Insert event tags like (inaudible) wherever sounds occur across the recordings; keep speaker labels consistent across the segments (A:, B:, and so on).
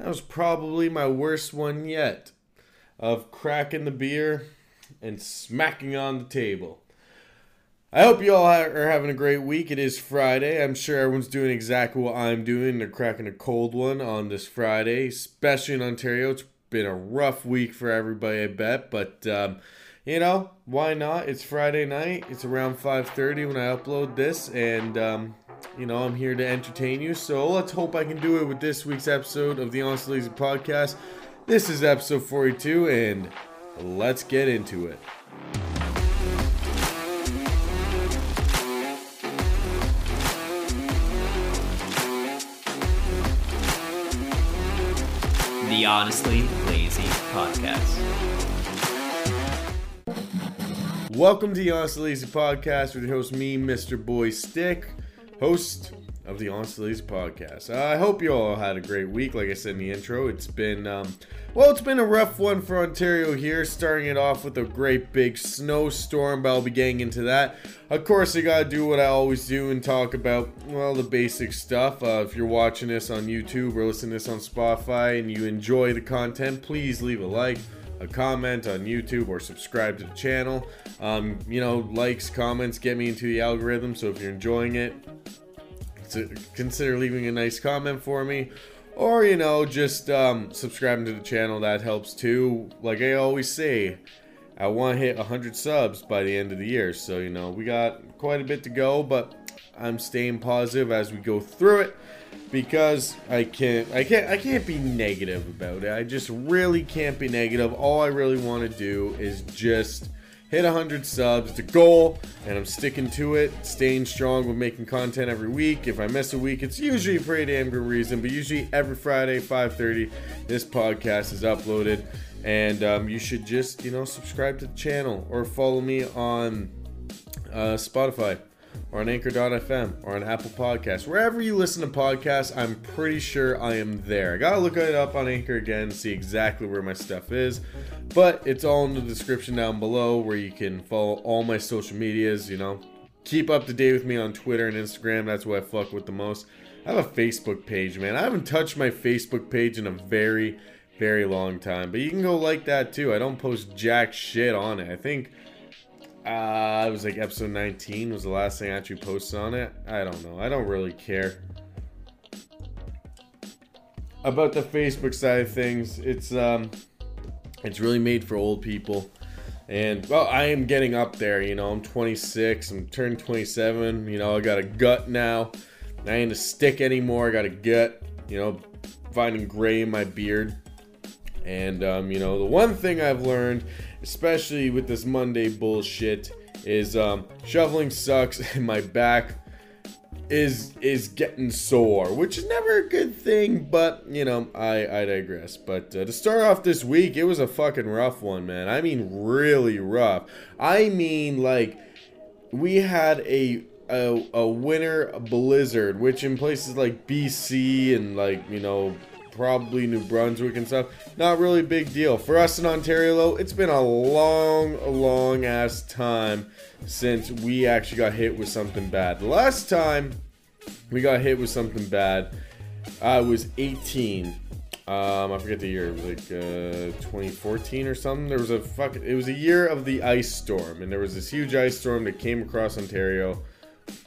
A: That was probably my worst one yet of cracking the beer and smacking on the table. I hope you all are having a great week. It is Friday. I'm sure everyone's doing exactly what I'm doing. They're cracking a cold one on this Friday, especially in Ontario. It's been a rough week for everybody, I bet. But um, you know, why not? It's Friday night. It's around 5:30 when I upload this, and um, you know, I'm here to entertain you. So let's hope I can do it with this week's episode of the Honestly Lazy Podcast. This is episode 42, and let's get into it.
B: The Honestly Lazy Podcast.
A: Welcome to the Honestly Lazy Podcast with your host, me, Mr. Boy Stick, host of the Honestly Podcast. Uh, I hope you all had a great week. Like I said in the intro, it's been, um, well, it's been a rough one for Ontario here, starting it off with a great big snowstorm, but I'll be getting into that. Of course, I gotta do what I always do and talk about, well, the basic stuff. Uh, if you're watching this on YouTube or listening to this on Spotify and you enjoy the content, please leave a like a comment on YouTube or subscribe to the channel. Um, you know, likes, comments get me into the algorithm. So if you're enjoying it, consider leaving a nice comment for me. Or, you know, just um, subscribing to the channel. That helps too. Like I always say, I want to hit 100 subs by the end of the year. So, you know, we got quite a bit to go, but I'm staying positive as we go through it because I can't I can't I can't be negative about it. I just really can't be negative. All I really want to do is just hit 100 subs. A goal and I'm sticking to it, staying strong with making content every week. If I miss a week, it's usually for a damn good reason, but usually every Friday 5:30 this podcast is uploaded and um, you should just, you know, subscribe to the channel or follow me on uh, Spotify or on Anchor.fm or on Apple Podcasts. Wherever you listen to podcasts, I'm pretty sure I am there. I gotta look it up on Anchor again, see exactly where my stuff is. But it's all in the description down below where you can follow all my social medias, you know. Keep up to date with me on Twitter and Instagram. That's what I fuck with the most. I have a Facebook page, man. I haven't touched my Facebook page in a very, very long time. But you can go like that too. I don't post jack shit on it. I think uh, it was like episode 19 was the last thing I actually posted on it. I don't know. I don't really care. About the Facebook side of things, it's um it's really made for old people. And well, I am getting up there, you know. I'm 26, I'm turning 27, you know, I got a gut now. I ain't a stick anymore, I got a gut, you know, finding gray in my beard. And um, you know, the one thing I've learned especially with this Monday bullshit, is um, shoveling sucks (laughs) and my back is is getting sore, which is never a good thing. But you know, I I digress. But uh, to start off this week, it was a fucking rough one, man. I mean, really rough. I mean, like we had a a, a winter blizzard, which in places like BC and like you know probably New Brunswick and stuff. Not really a big deal. For us in Ontario, though, it's been a long, long ass time since we actually got hit with something bad. Last time we got hit with something bad, I was 18. Um, I forget the year. It was like uh, 2014 or something. There was a fuck. It was a year of the ice storm, and there was this huge ice storm that came across Ontario.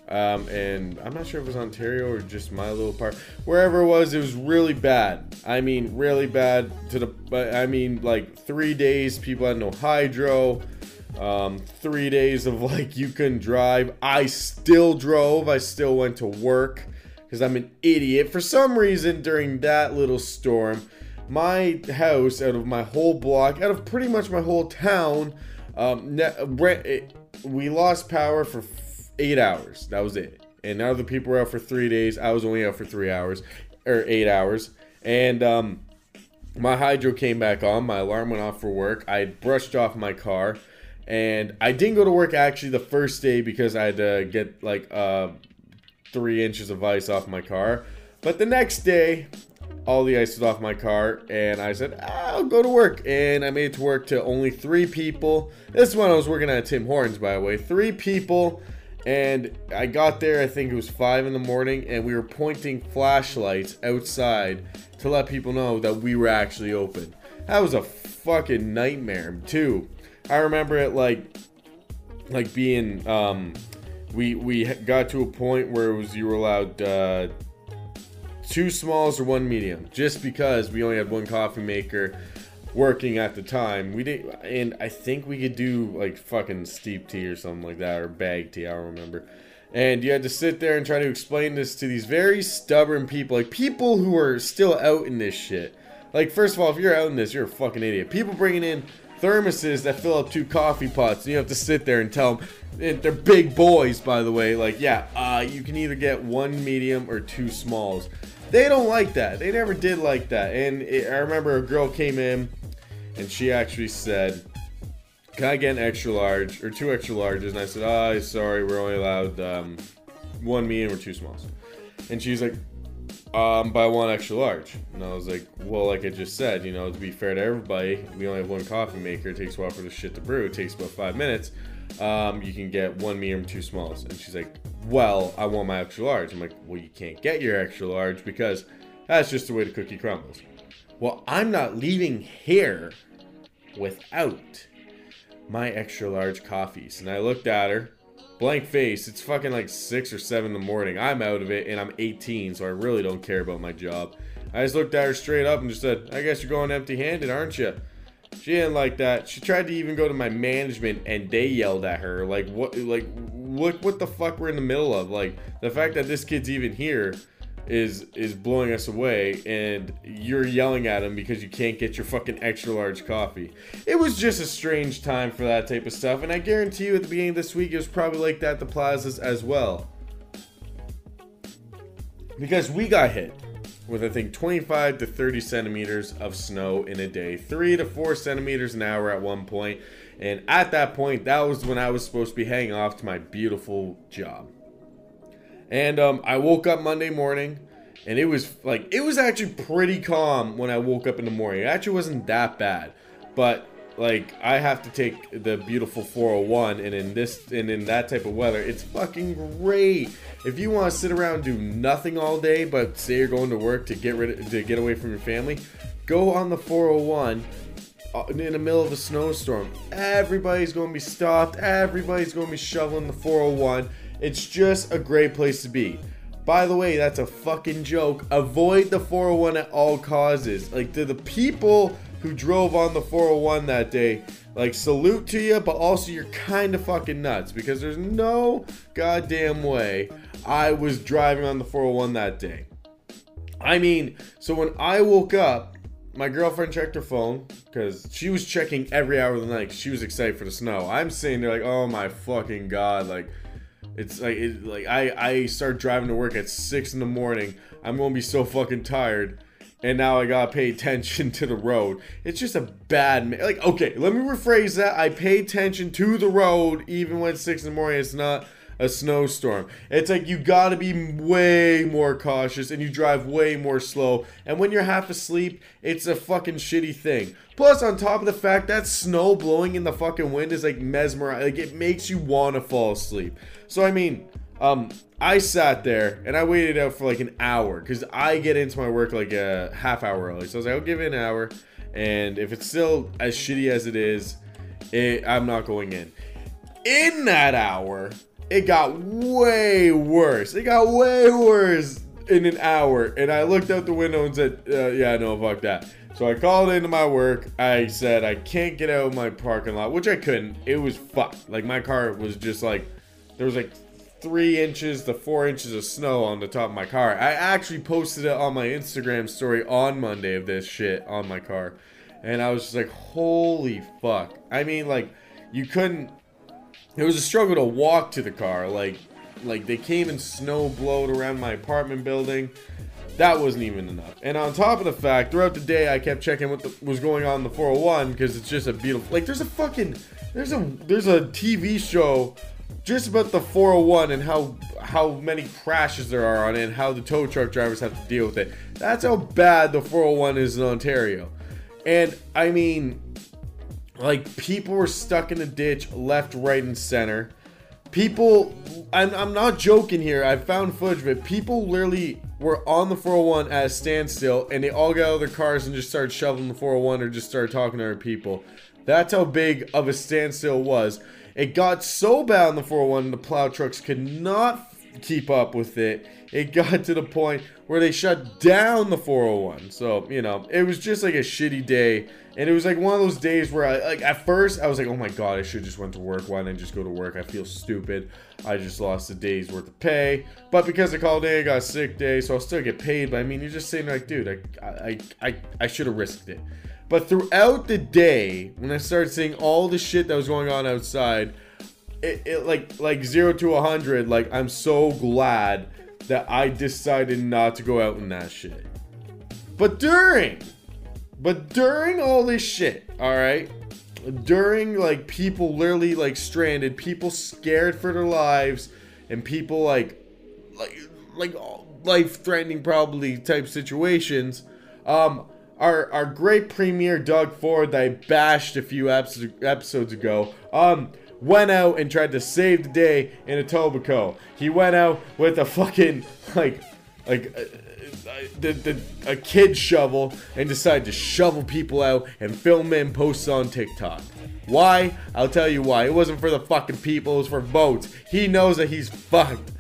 A: Um, and I'm not sure if it was Ontario or just my little part. Wherever it was, it was really bad. I mean, really bad to the. I mean, like three days, people had no hydro. Um, three days of (laughs) like you couldn't drive. I still drove. I still went to work because I'm an idiot. For some reason, during that little storm, my house, out of my whole block, out of pretty much my whole town, um, we lost power for eight hours. That was it. And now the people were out for three days. I was only out for three hours or eight hours. And um, my hydro came back on. My alarm went off for work. I brushed off my car. And I didn't go to work actually the first day because I had to get like uh, three inches of ice off my car. But the next day, all the ice was off my car, and I said, I'll go to work. And I made it to work to only three people. This one I was working at Tim Hortons, by the way. Three people And I got there, I think it was 5 in the morning, and we were pointing flashlights outside to let people know that we were actually open. That was a fucking nightmare, too. I remember it like like being um we we got to a point where it was you were allowed uh two smalls or one medium just because we only had one coffee maker working at the time. We did, and I think we could do like fucking steep tea or something like that, or bag tea. I don't remember. And you had to sit there and try to explain this to these very stubborn people, like people who are still out in this shit. Like, first of all, if you're out in this, you're a fucking idiot. People bringing in thermoses that fill up two coffee pots, and you have to sit there and tell them. and They're big boys, by the way. Like, yeah, uh, you can either get one medium or two smalls. They don't like that. They never did like that. And it, I remember a girl came in and she actually said, "Can I get an extra large or two extra larges?" And I said, "Oh, sorry, we're only allowed um, one medium or two smalls." And she's like, um, "Buy one extra large." And I was like, "Well, like I just said, you know, to be fair to everybody, we only have one coffee maker. It takes a while for the shit to brew. It takes about five minutes. Um, you can get one medium, two smalls." And she's like, "Well, I want my extra large." I'm like, "Well, you can't get your extra large because that's just the way the cookie crumbles." Well, I'm not leaving here without my extra large coffees. And I looked at her, blank face. It's fucking like 6 or 7 in the morning. I'm out of it and I'm 18, so I really don't care about my job. I just looked at her straight up and just said, I guess you're going empty handed, aren't you? She didn't like that. She tried to even go to my management and they yelled at her. Like, what, like, what, what the fuck we're in the middle of? Like, the fact that this kid's even here is is blowing us away and you're yelling at him because you can't get your fucking extra large coffee. It was just a strange time for that type of stuff and I guarantee you at the beginning of this week it was probably like that at the plazas as well. Because we got hit with I think 25 to 30 centimeters of snow in a day, 3 to 4 centimeters an hour at one point, and at that point that was when I was supposed to be hanging off to my beautiful job. And um, I woke up Monday morning, and it was like it was actually pretty calm when I woke up in the morning. It actually wasn't that bad, but like I have to take the beautiful 401, and in this and in that type of weather, it's fucking great. If you want to sit around do nothing all day, but say you're going to work to get rid of, to get away from your family, go on the 401 uh, in the middle of a snowstorm. Everybody's going to be stopped. Everybody's going to be shoveling the 401 it's just a great place to be. By the way, that's a fucking joke. Avoid the 401 at all causes. Like, to the people who drove on the 401 that day, like, salute to you, but also you're kind of fucking nuts because there's no goddamn way I was driving on the 401 that day. I mean, so when I woke up, my girlfriend checked her phone because she was checking every hour of the night. She was excited for the snow. I'm sitting there like, oh my fucking god, like it's like it, like I I start driving to work at six in the morning. I'm gonna be so fucking tired, and now I gotta pay attention to the road. It's just a bad like. Okay, let me rephrase that. I pay attention to the road even when it's six in the morning. It's not a snowstorm. It's like you gotta be way more cautious and you drive way more slow. And when you're half asleep, it's a fucking shitty thing. Plus, on top of the fact that snow blowing in the fucking wind is like mesmerizing, like it makes you wanna fall asleep. So I mean, um, I sat there and I waited out for like an hour because I get into my work like a half hour early. So I was like, I'll give it an hour, and if it's still as shitty as it is, it, I'm not going in. In that hour, it got way worse. It got way worse in an hour, and I looked out the window and said, uh, "Yeah, no, fuck that." So I called into my work. I said I can't get out of my parking lot, which I couldn't. It was fucked. Like my car was just like there was like three inches to four inches of snow on the top of my car. I actually posted it on my Instagram story on Monday of this shit on my car. And I was just like, holy fuck. I mean, like, you couldn't. It was a struggle to walk to the car. Like, like they came and snow blowed around my apartment building. That wasn't even enough. And on top of the fact, throughout the day, I kept checking what the, was going on in the 401 because it's just a beautiful. Like, there's a fucking, there's a there's a TV show just about the 401 and how how many crashes there are on it and how the tow truck drivers have to deal with it. That's how bad the 401 is in Ontario. And I mean, like people were stuck in a ditch left, right, and center. people I'm, I'm not joking here. I found footage of it. People literally were on the 401 at a standstill and they all got out of their cars and just started shoveling the 401 or just started talking to other people. That's how big of a standstill was. It got so bad on the 401 the plow trucks could not keep up with it it got to the point where they shut down the 401 so you know it was just like a shitty day and it was like one of those days where I like at first I was like, oh my god, I should just went to work. Why didn't I just go to work? I feel stupid. I just lost a day's worth of pay. But because I called in, I got sick day, so I'll still get paid. But I mean, you're just saying like, dude, I I I, I should have risked it. But throughout the day, when I started seeing all the shit that was going on outside, it, it like like zero to a hundred, like I'm so glad that I decided not to go out in that shit. But during but during all this shit, all right, during like people literally like stranded, people scared for their lives, and people like, like, like life-threatening probably type situations. Um, our our great premier Doug Ford that I bashed a few episodes ago. Um, went out and tried to save the day in Etobicoke. He went out with a fucking like like. Uh, the, the, a kid shovel and decided to shovel people out and film it and post it on TikTok. Why? I'll tell you why. It wasn't for the fucking people, it was for votes. He knows that he's fucked.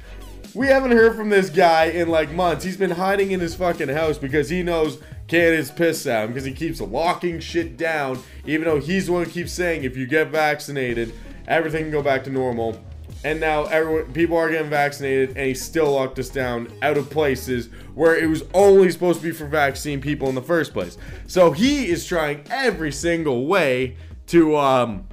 A: We haven't heard from this guy in like months. He's been hiding in his fucking house because he knows Canada's pissed at him because he keeps locking shit down, even though he's the one who keeps saying if you get vaccinated, everything can go back to normal. And now everyone people are getting vaccinated and he still locked us down out of places where it was only supposed to be for vaccine people in the first place. So he is trying every single way to um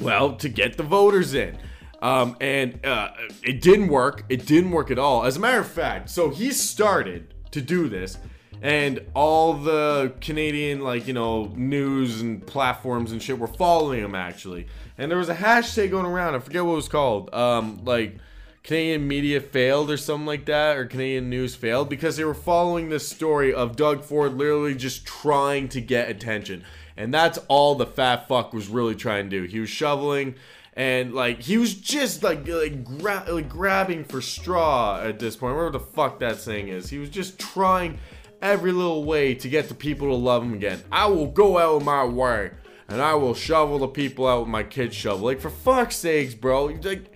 A: well to get the voters in. Um and uh it didn't work. It didn't work at all. As a matter of fact so he started to do this and all the Canadian like you know news and platforms and shit were following him actually. And there was a hashtag going around. I forget what it was called. Um, like Canadian media failed or something like that, or Canadian news failed because they were following this story of Doug Ford literally just trying to get attention. And that's all the fat fuck was really trying to do. He was shoveling and like he was just like like, gra- like grabbing for straw at this point. Whatever the fuck that saying is. He was just trying every little way to get the people to love him again. I will go out of my way and I will shovel the people out with my kid shovel. Like for fuck's sakes, bro. Like,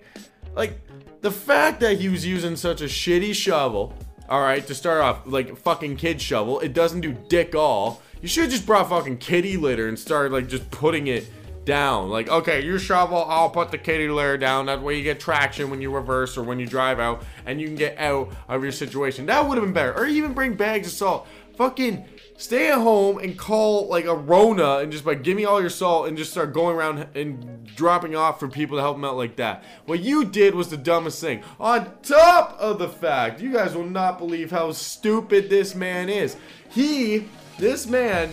A: like the fact that he was using such a shitty shovel, all right, to start off, like fucking kid shovel, it doesn't do dick all. You should have just brought fucking kitty litter and started like just putting it down. Like, okay, you shovel, I'll put the kitty litter down. That way you get traction when you reverse or when you drive out and you can get out of your situation. That would have been better. Or even bring bags of salt. Fucking stay at home and call like a Rona and just like give me all your salt and just start going around and dropping off for people to help them out like that. What you did was the dumbest thing. On top of the fact, you guys will not believe how stupid this man is. He, this man,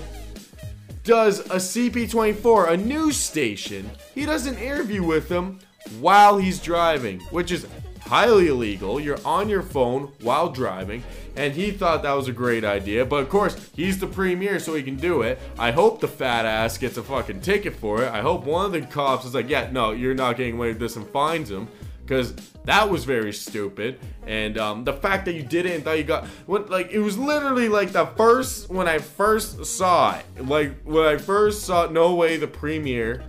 A: does a CP24, a news station. He does an interview with them while he's driving, which is highly illegal. You're on your phone while driving, and he thought that was a great idea. But of course, he's the premier, so he can do it. I hope the fat ass gets a fucking ticket for it. I hope one of the cops is like, yeah, no, you're not getting away with this and fines him because that was very stupid. And um, the fact that you did it and thought you got when, like it was literally like the first when I first saw it, like when I first saw No Way the premier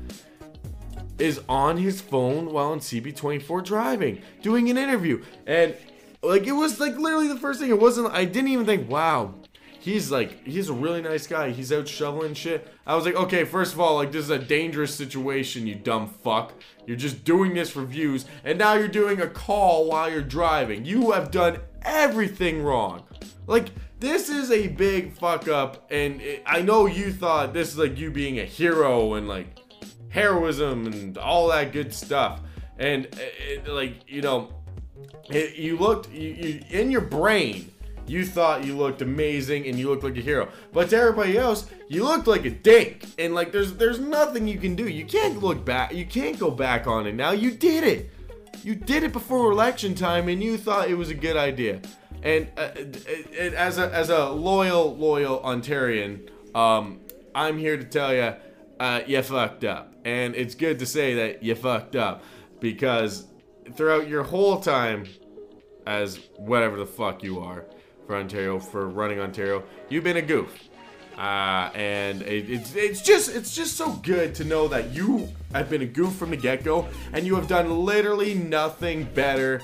A: is on his phone while on CP24 driving, doing an interview, and like it was like literally the first thing. It wasn't. I didn't even think, wow, he's like he's a really nice guy. He's out shoveling shit. I was like, okay, first of all, like this is a dangerous situation, you dumb fuck. You're just doing this for views, and now you're doing a call while you're driving. You have done everything wrong. Like this is a big fuck up, and it, I know you thought this is like you being a hero and like heroism and all that good stuff. And it, like you know, it, you looked you, you in your brain you thought you looked amazing and you looked like a hero. But to everybody else, you looked like a dink. And like there's there's nothing you can do. You can't look back. You can't go back on it now. You did it. You did it before election time and you thought it was a good idea. And uh, uh, uh as a as a loyal loyal Ontarian, um, I'm here to tell you, uh, you fucked up. And it's good to say that you fucked up because throughout your whole time as whatever the fuck you are for Ontario for running Ontario, you've been a goof. Uh, and it, it's it's just it's just so good to know that you have been a goof from the get go, and you have done literally nothing better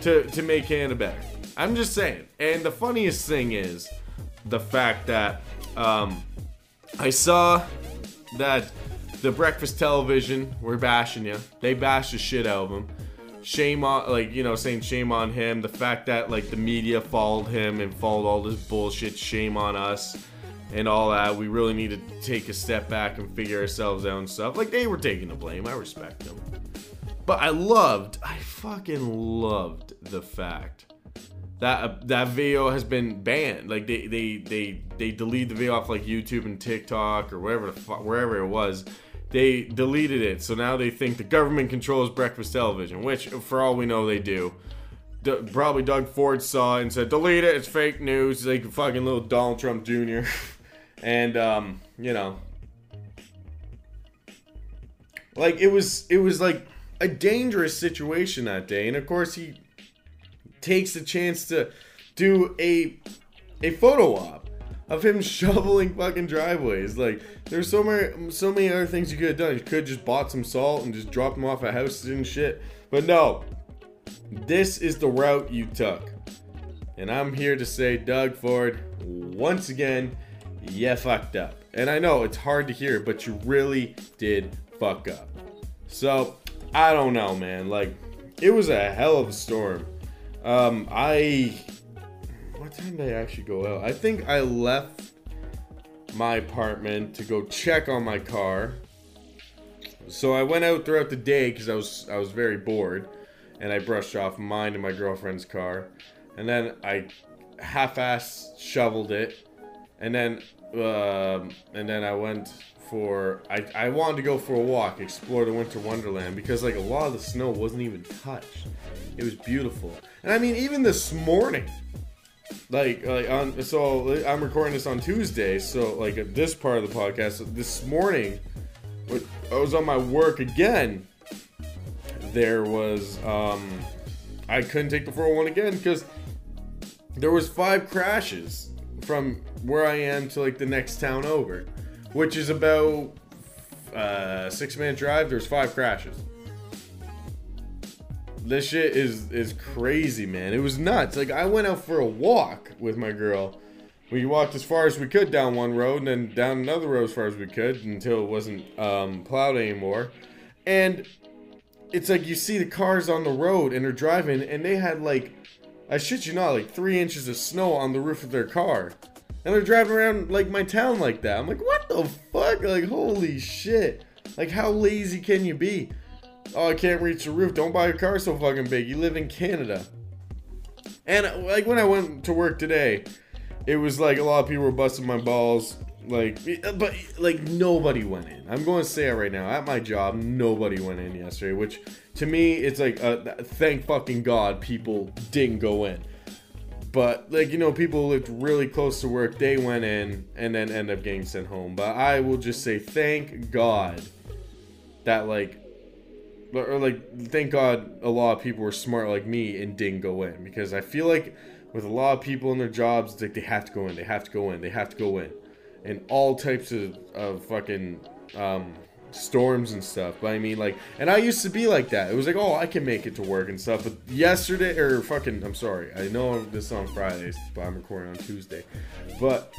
A: to to make Canada better. I'm just saying. And the funniest thing is the fact that um, I saw that the breakfast television were bashing you. They bashed the shit out of him. Shame on, like you know, saying shame on him. The fact that like the media followed him and followed all this bullshit. Shame on us and all that. We really need to take a step back and figure ourselves out and stuff. Like they were taking the blame. I respect them. But I loved, I fucking loved the fact that uh, that video has been banned. Like they they they they deleted the video off like YouTube and TikTok or wherever the fuck wherever it was. They deleted it, so now they think the government controls breakfast television, which for all we know they do. D- probably Doug Ford saw it and said, "Delete it. It's fake news." Like fucking little Donald Trump Jr. (laughs) and um, you know, like it was it was like a dangerous situation that day, and of course he takes the chance to do a a photo op of him (laughs) shoveling fucking driveways. Like there's so many so many other things you could have done. You could just bought some salt and just dropped them off at houses and shit. But no. This is the route you took. And I'm here to say, Doug Ford, once again, you fucked up. And I know it's hard to hear, but you really did fuck up. So, I don't know, man. Like, it was a hell of a storm. Um, I. What time did I actually go out? I think I left my apartment to go check on my car. So I went out throughout the day because I was I was very bored, and I brushed off mine and my girlfriend's car, and then I half-ass shoveled it, and then um, and then I went for I, I wanted to go for a walk, explore the winter wonderland because like a lot of the snow wasn't even touched. It was beautiful, and I mean even this morning, like like on so I'm recording this on Tuesday, so like this part of the podcast this morning, I was on my work again. There was um, I couldn't take the 401 again because there was five crashes from where I am to like the next town over, which is about uh, six minute drive. There's five crashes. This shit is is crazy, man. It was nuts. Like I went out for a walk with my girl. We walked as far as we could down one road and then down another road as far as we could until it wasn't um, plowed anymore. And it's like you see the cars on the road and they're driving and they had like I shit you not, like three inches of snow on the roof of their car. And they're driving around like my town like that. I'm like, what the fuck? Like, holy shit. Like, how lazy can you be? Oh, I can't reach the roof. Don't buy a car so fucking big. You live in Canada. And like when I went to work today, it was like a lot of people were busting my balls. Like, but like nobody went in. I'm going to say it right now. At my job, nobody went in yesterday, which to me, it's like, uh, thank fucking God people didn't go in. But like you know, people lived really close to work, they went in and then end up getting sent home. But I will just say, thank God that like or like thank god a lot of people were smart like me and didn't go in. Because i feel like with a lot of people in their jobs like they have to go in they have to go in they have to go in. And all types of, of fucking um, storms and stuff. But i mean like and i used to be like that. It was like oh i can make it to work and stuff. But yesterday or fucking i'm sorry. I know this is on fridays but i'm recording on tuesday. But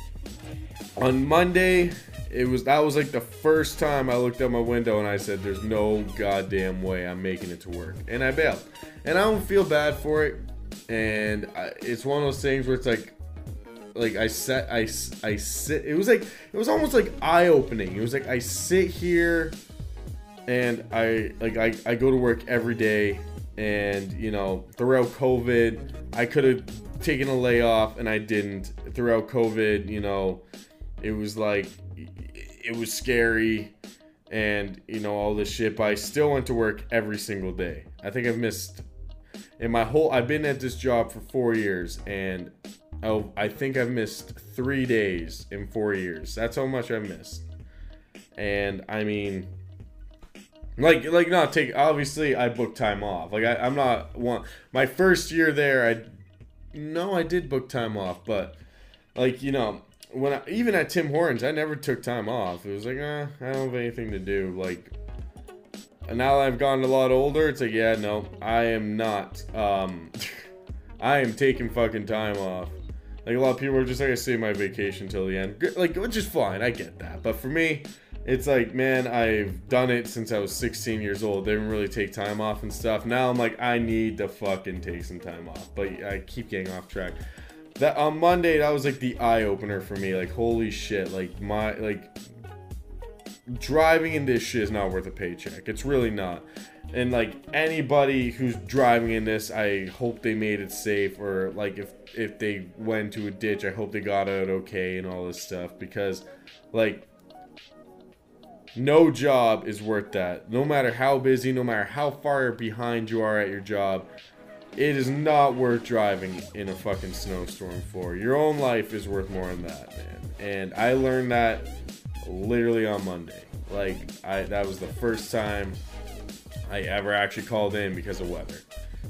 A: on monday it was that was like the first time I looked out my window and I said, "There's no goddamn way I'm making it to work," and I bailed. And I don't feel bad for it. And I, it's one of those things where it's like, like I set, I, I sit. It was like it was almost like eye opening. It was like I sit here, and I like I, I go to work every day, and you know throughout COVID, I could have taken a layoff and I didn't. Throughout COVID, you know, it was like it was scary and you know all this shit but i still went to work every single day i think i've missed in my whole i've been at this job for four years and oh, i think i've missed three days in four years that's how much i've missed and i mean Like, like not take. Obviously, I booked time off. Like, I, I'm not one. My first year there, I no, I did book time off, but like you know, when I, even at Tim Hortons, I never took time off. It was like, eh, I don't have anything to do. Like, and now that I've gotten a lot older, it's like, yeah, no, I am not. Um, (laughs) I am taking fucking time off. Like a lot of people are just like, I save my vacation till the end. Like, which is fine. I get that. But for me, it's like, man, I've done it since I was 16 years old. They Didn't really take time off and stuff. Now I'm like, I need to fucking take some time off. But I keep getting off track. That on Monday, that was like the eye opener for me. Like, holy shit! Like my like driving in this shit is not worth a paycheck. It's really not. And like anybody who's driving in this, I hope they made it safe. Or like if if they went to a ditch, I hope they got out okay and all this stuff. Because like no job is worth that. No matter how busy, no matter how far behind you are at your job, it is not worth driving in a fucking snowstorm for. Your own life is worth more than that, man. And I learned that literally on Monday. Like I that was the first time I ever actually called in because of weather.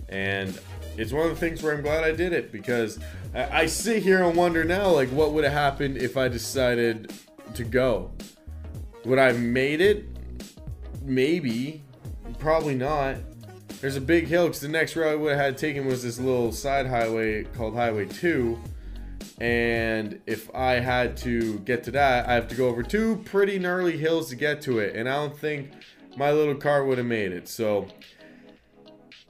A: And it's one of the things where I'm glad I did it because I, I sit here and wonder now, like, what would have happened if I decided to go? Would I have made it? Maybe. Probably not. There's a big hill because the next road I would have had taken was this little side highway called Highway 2. And if I had to get to that, I have to go over two pretty gnarly hills to get to it. And I don't think my little car would have made it. So,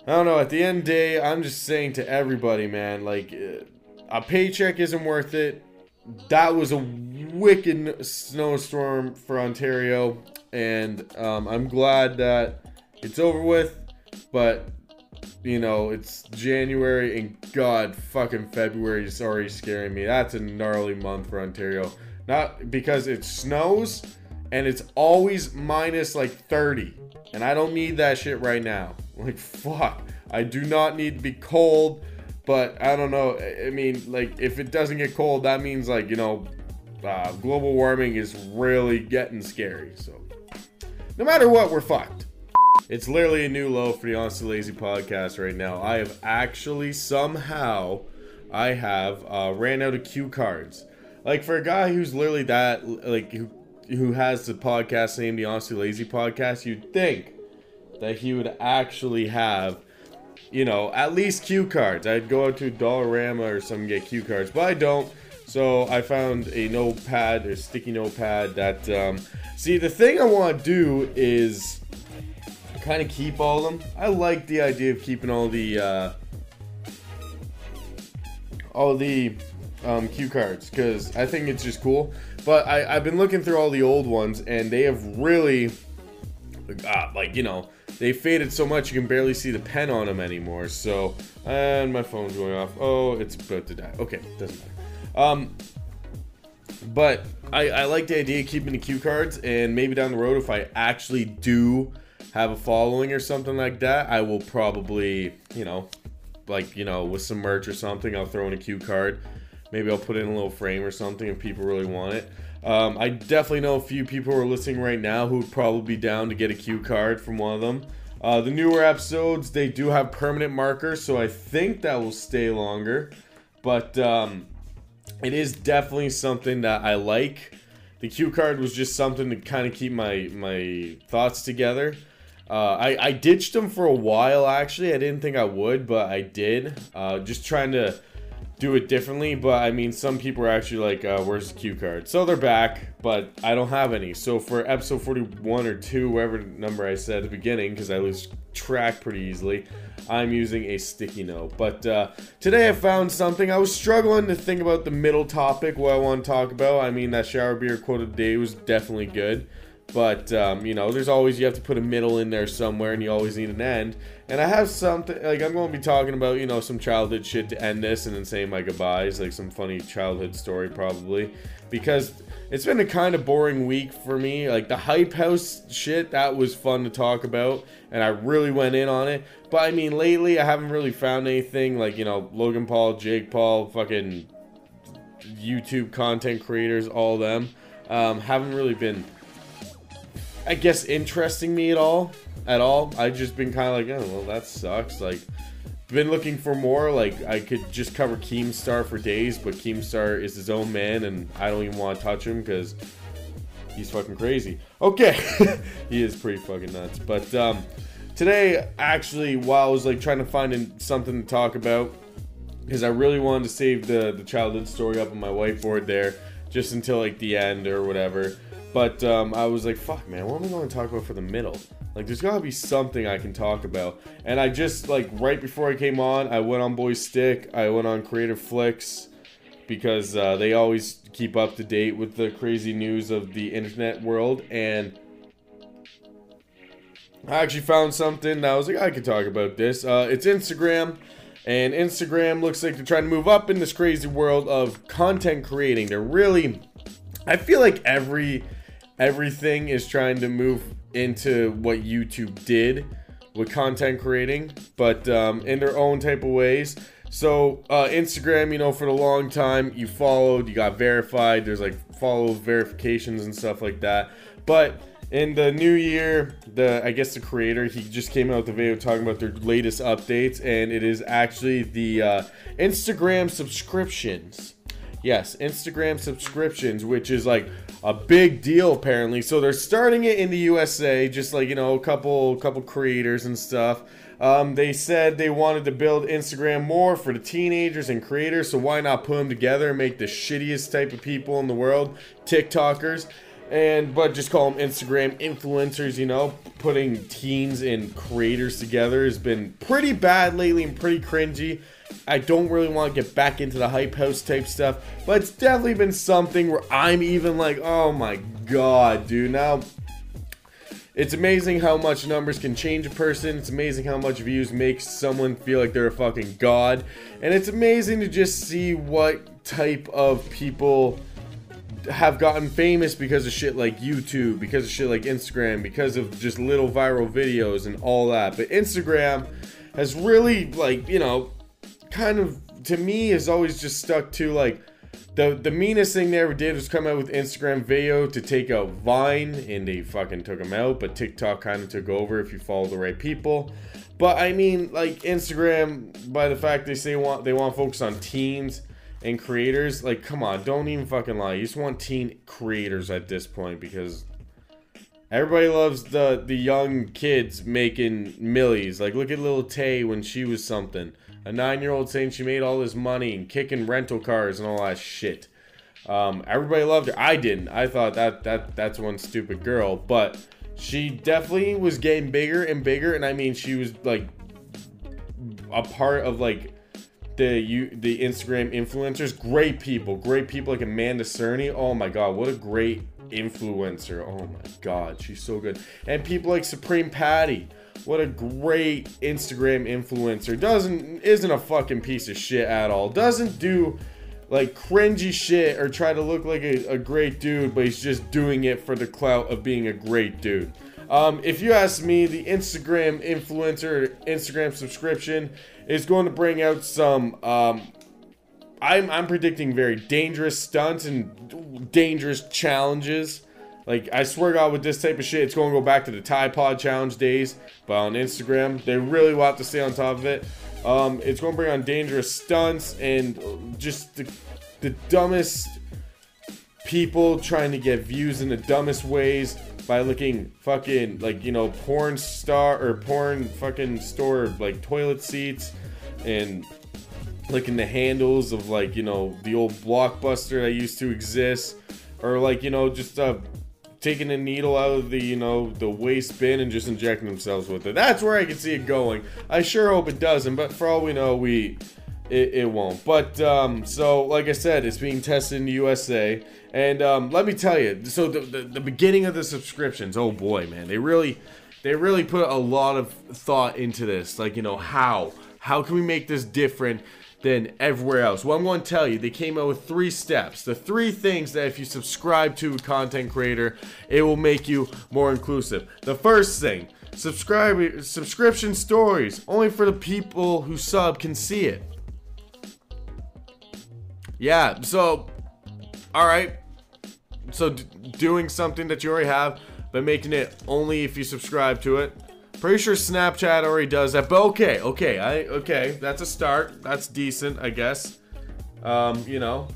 A: I don't know. At the end of the day, I'm just saying to everybody, man, like, uh, a paycheck isn't worth it. That was a wicked snowstorm for Ontario. And um, I'm glad that it's over with. But you know, it's January and God fucking February is already scaring me. That's a gnarly month for Ontario. Not because it snows and it's always minus like 30. And I don't need that shit right now. (laughs) Like, fuck. I do not need to be cold, but I don't know. I mean, like, if it doesn't get cold, that means, like, you know, uh, global warming is really getting scary. So, no matter what, we're fucked. It's literally a new low for the Honestly Lazy podcast right now. I have actually somehow I have uh, ran out of cue cards. Like for a guy who's literally that like who who has the podcast named the Honestly Lazy podcast, you'd think that he would actually have you know at least cue cards. I'd go out to Dollarama or something get cue cards, but I don't. So I found a notepad or sticky notepad that um, see the thing I want to do is kind of keep all of them. I like the idea of keeping all the uh, all the um, cue cards because I think it's just cool. But I, I've been looking through all the old ones and they have really, uh, like you know, they faded so much you can barely see the pen on them anymore. So and my phone's going off. Oh, it's about to die. Okay, doesn't matter. Um, but I, I like the idea of keeping the cue cards and maybe down the road if I actually do have a following or something like that, I will probably, you know, like, you know, with some merch or something, I'll throw in a cue card. Maybe I'll put in a little frame or something if people really want it. Um, I definitely know a few people who are listening right now who would probably be down to get a cue card from one of them. Uh, the newer episodes, they do have permanent markers, so I think that will stay longer. But um, it is definitely something that I like. The cue card was just something to kind of keep my my thoughts together. Uh, I, I ditched them for a while, actually. I didn't think I would, but I did. Uh, just trying to do it differently. But, I mean, some people are actually like, uh, where's the cue card? So they're back, but I don't have any. So for episode 41 or 2, whatever number I said at the beginning, because I lose track pretty easily, I'm using a sticky note. But uh, today I found something. I was struggling to think about the middle topic, what I want to talk about. I mean, that shower beer quote of the day was definitely good. But, um, you know, there's always, you have to put a middle in there somewhere and you always need an end. And I have something, like, I'm going to be talking about, you know, some childhood shit to end this and then saying my goodbyes, like some funny childhood story probably. Because it's been a kind of boring week for me. Like, the Hype House shit, that was fun to talk about. And I really went in on it. But, I mean, lately I haven't really found anything. Like, you know, Logan Paul, Jake Paul, fucking YouTube content creators, all them. Um, haven't really been I guess, interesting me at all. at all. I just been kind of like, oh well, that sucks. Like, been looking for more. Like, I could just cover Keemstar for days, but Keemstar is his own man, and I don't even want to touch him because he's fucking crazy. Okay, (laughs) he is pretty fucking nuts. But um, today, actually, while I was like trying to find something to talk about, because I really wanted to save the the childhood story up on my whiteboard there, just until like the end or whatever. But um, I was like, fuck, man, what am I going to talk about for the middle? Like, there's got to be something I can talk about. And I just, like, right before I came on, I went on Boys Stick, I went on Creative Flicks, because uh, they always keep up to date with the crazy news of the internet world. And I actually found something that I was like, I could talk about this. Uh, it's Instagram. And Instagram looks like they're trying to move up in this crazy world of content creating. They're really, I feel like every everything is trying to move into what YouTube did with content creating, but um, in their own type of ways. So uh, Instagram, you know, for the long time, you followed, you got verified. There's like follow verifications and stuff like that. But in the new year, the I guess the creator he just came out with a video talking about their latest updates, and it is actually the uh, Instagram subscriptions. Yes, Instagram subscriptions, which is like a big deal apparently. So they're starting it in the USA, just like you know, a couple couple creators and stuff. Um, they said they wanted to build Instagram more for the teenagers and creators, so why not put them together and make the shittiest type of people in the world, TikTokers, and but just call them Instagram influencers. You know, putting teens and creators together has been pretty bad lately and pretty cringy. I don't really want to get back into the hype house type stuff, but it's definitely been something where I'm even like, oh my god, dude. Now, it's amazing how much numbers can change a person. It's amazing how much views makes someone feel like they're a fucking god. And it's amazing to just see what type of people have gotten famous because of shit like YouTube, because of shit like Instagram, because of just little viral videos and all that. But Instagram has really, like, you know, kind of to me is always just stuck to like the the meanest thing they ever did was come out with Instagram video to take out Vine, and they fucking took them out. But TikTok kind of took over if you follow the right people. But I mean, like Instagram, by the fact they say want they want to focus on teens and creators, like come on, don't even fucking lie. You just want teen creators at this point because everybody loves the the young kids making millies. Like look at little Tay when she was something a nine year old saying she made all this money and kicking rental cars and all that shit. Um, everybody loved her. I didn't. I thought that that that's one stupid girl, but she definitely was getting bigger and bigger. And I mean, she was like a part of like the you the Instagram influencers. Great people, great people like Amanda Cerny. Oh my god, what a great influencer. Oh my god, she's so good. And people like Supreme Patty. What a great Instagram influencer. Doesn't isn't a fucking piece of shit at all. Doesn't do like cringy shit or try to look like a, a great dude, but he's just doing it for the clout of being a great dude. Um, if you ask me, the Instagram influencer, Instagram subscription is going to bring out some. Um, I'm I'm predicting very dangerous stunts and dangerous challenges. Like, I swear God, with this type of shit, it's going to go back to the Tide Pod Challenge days. But on Instagram, they really will have to stay on top of it. Um, it's going to bring on dangerous stunts and just the, the dumbest people trying to get views in the dumbest ways by looking fucking like you know porn star or porn fucking store like toilet seats and looking the handles of like you know the old blockbuster that used to exist or like you know just uh taking a needle out of the, you know, the waste bin and just injecting themselves with it. That's where I can see it going. I sure hope it doesn't, but for all we know, we it, it won't. But um, so, like I said, it's being tested in the USA, and um, let me tell you. So the, the the beginning of the subscriptions, oh boy, man, they really they really put a lot of thought into this. Like you know how how can we make this different? Than everywhere else. Well, I'm going to tell you, they came out with three steps. The three things that if you subscribe to a content creator, it will make you more inclusive. The first thing, subscribe subscription stories. Only for the people who sub can see it. Yeah, so all right. So doing something that you already have, but making it only if you subscribe to it. Pretty sure Snapchat already does that, but okay, okay, I okay, that's a start. That's decent, I guess. Um, you know,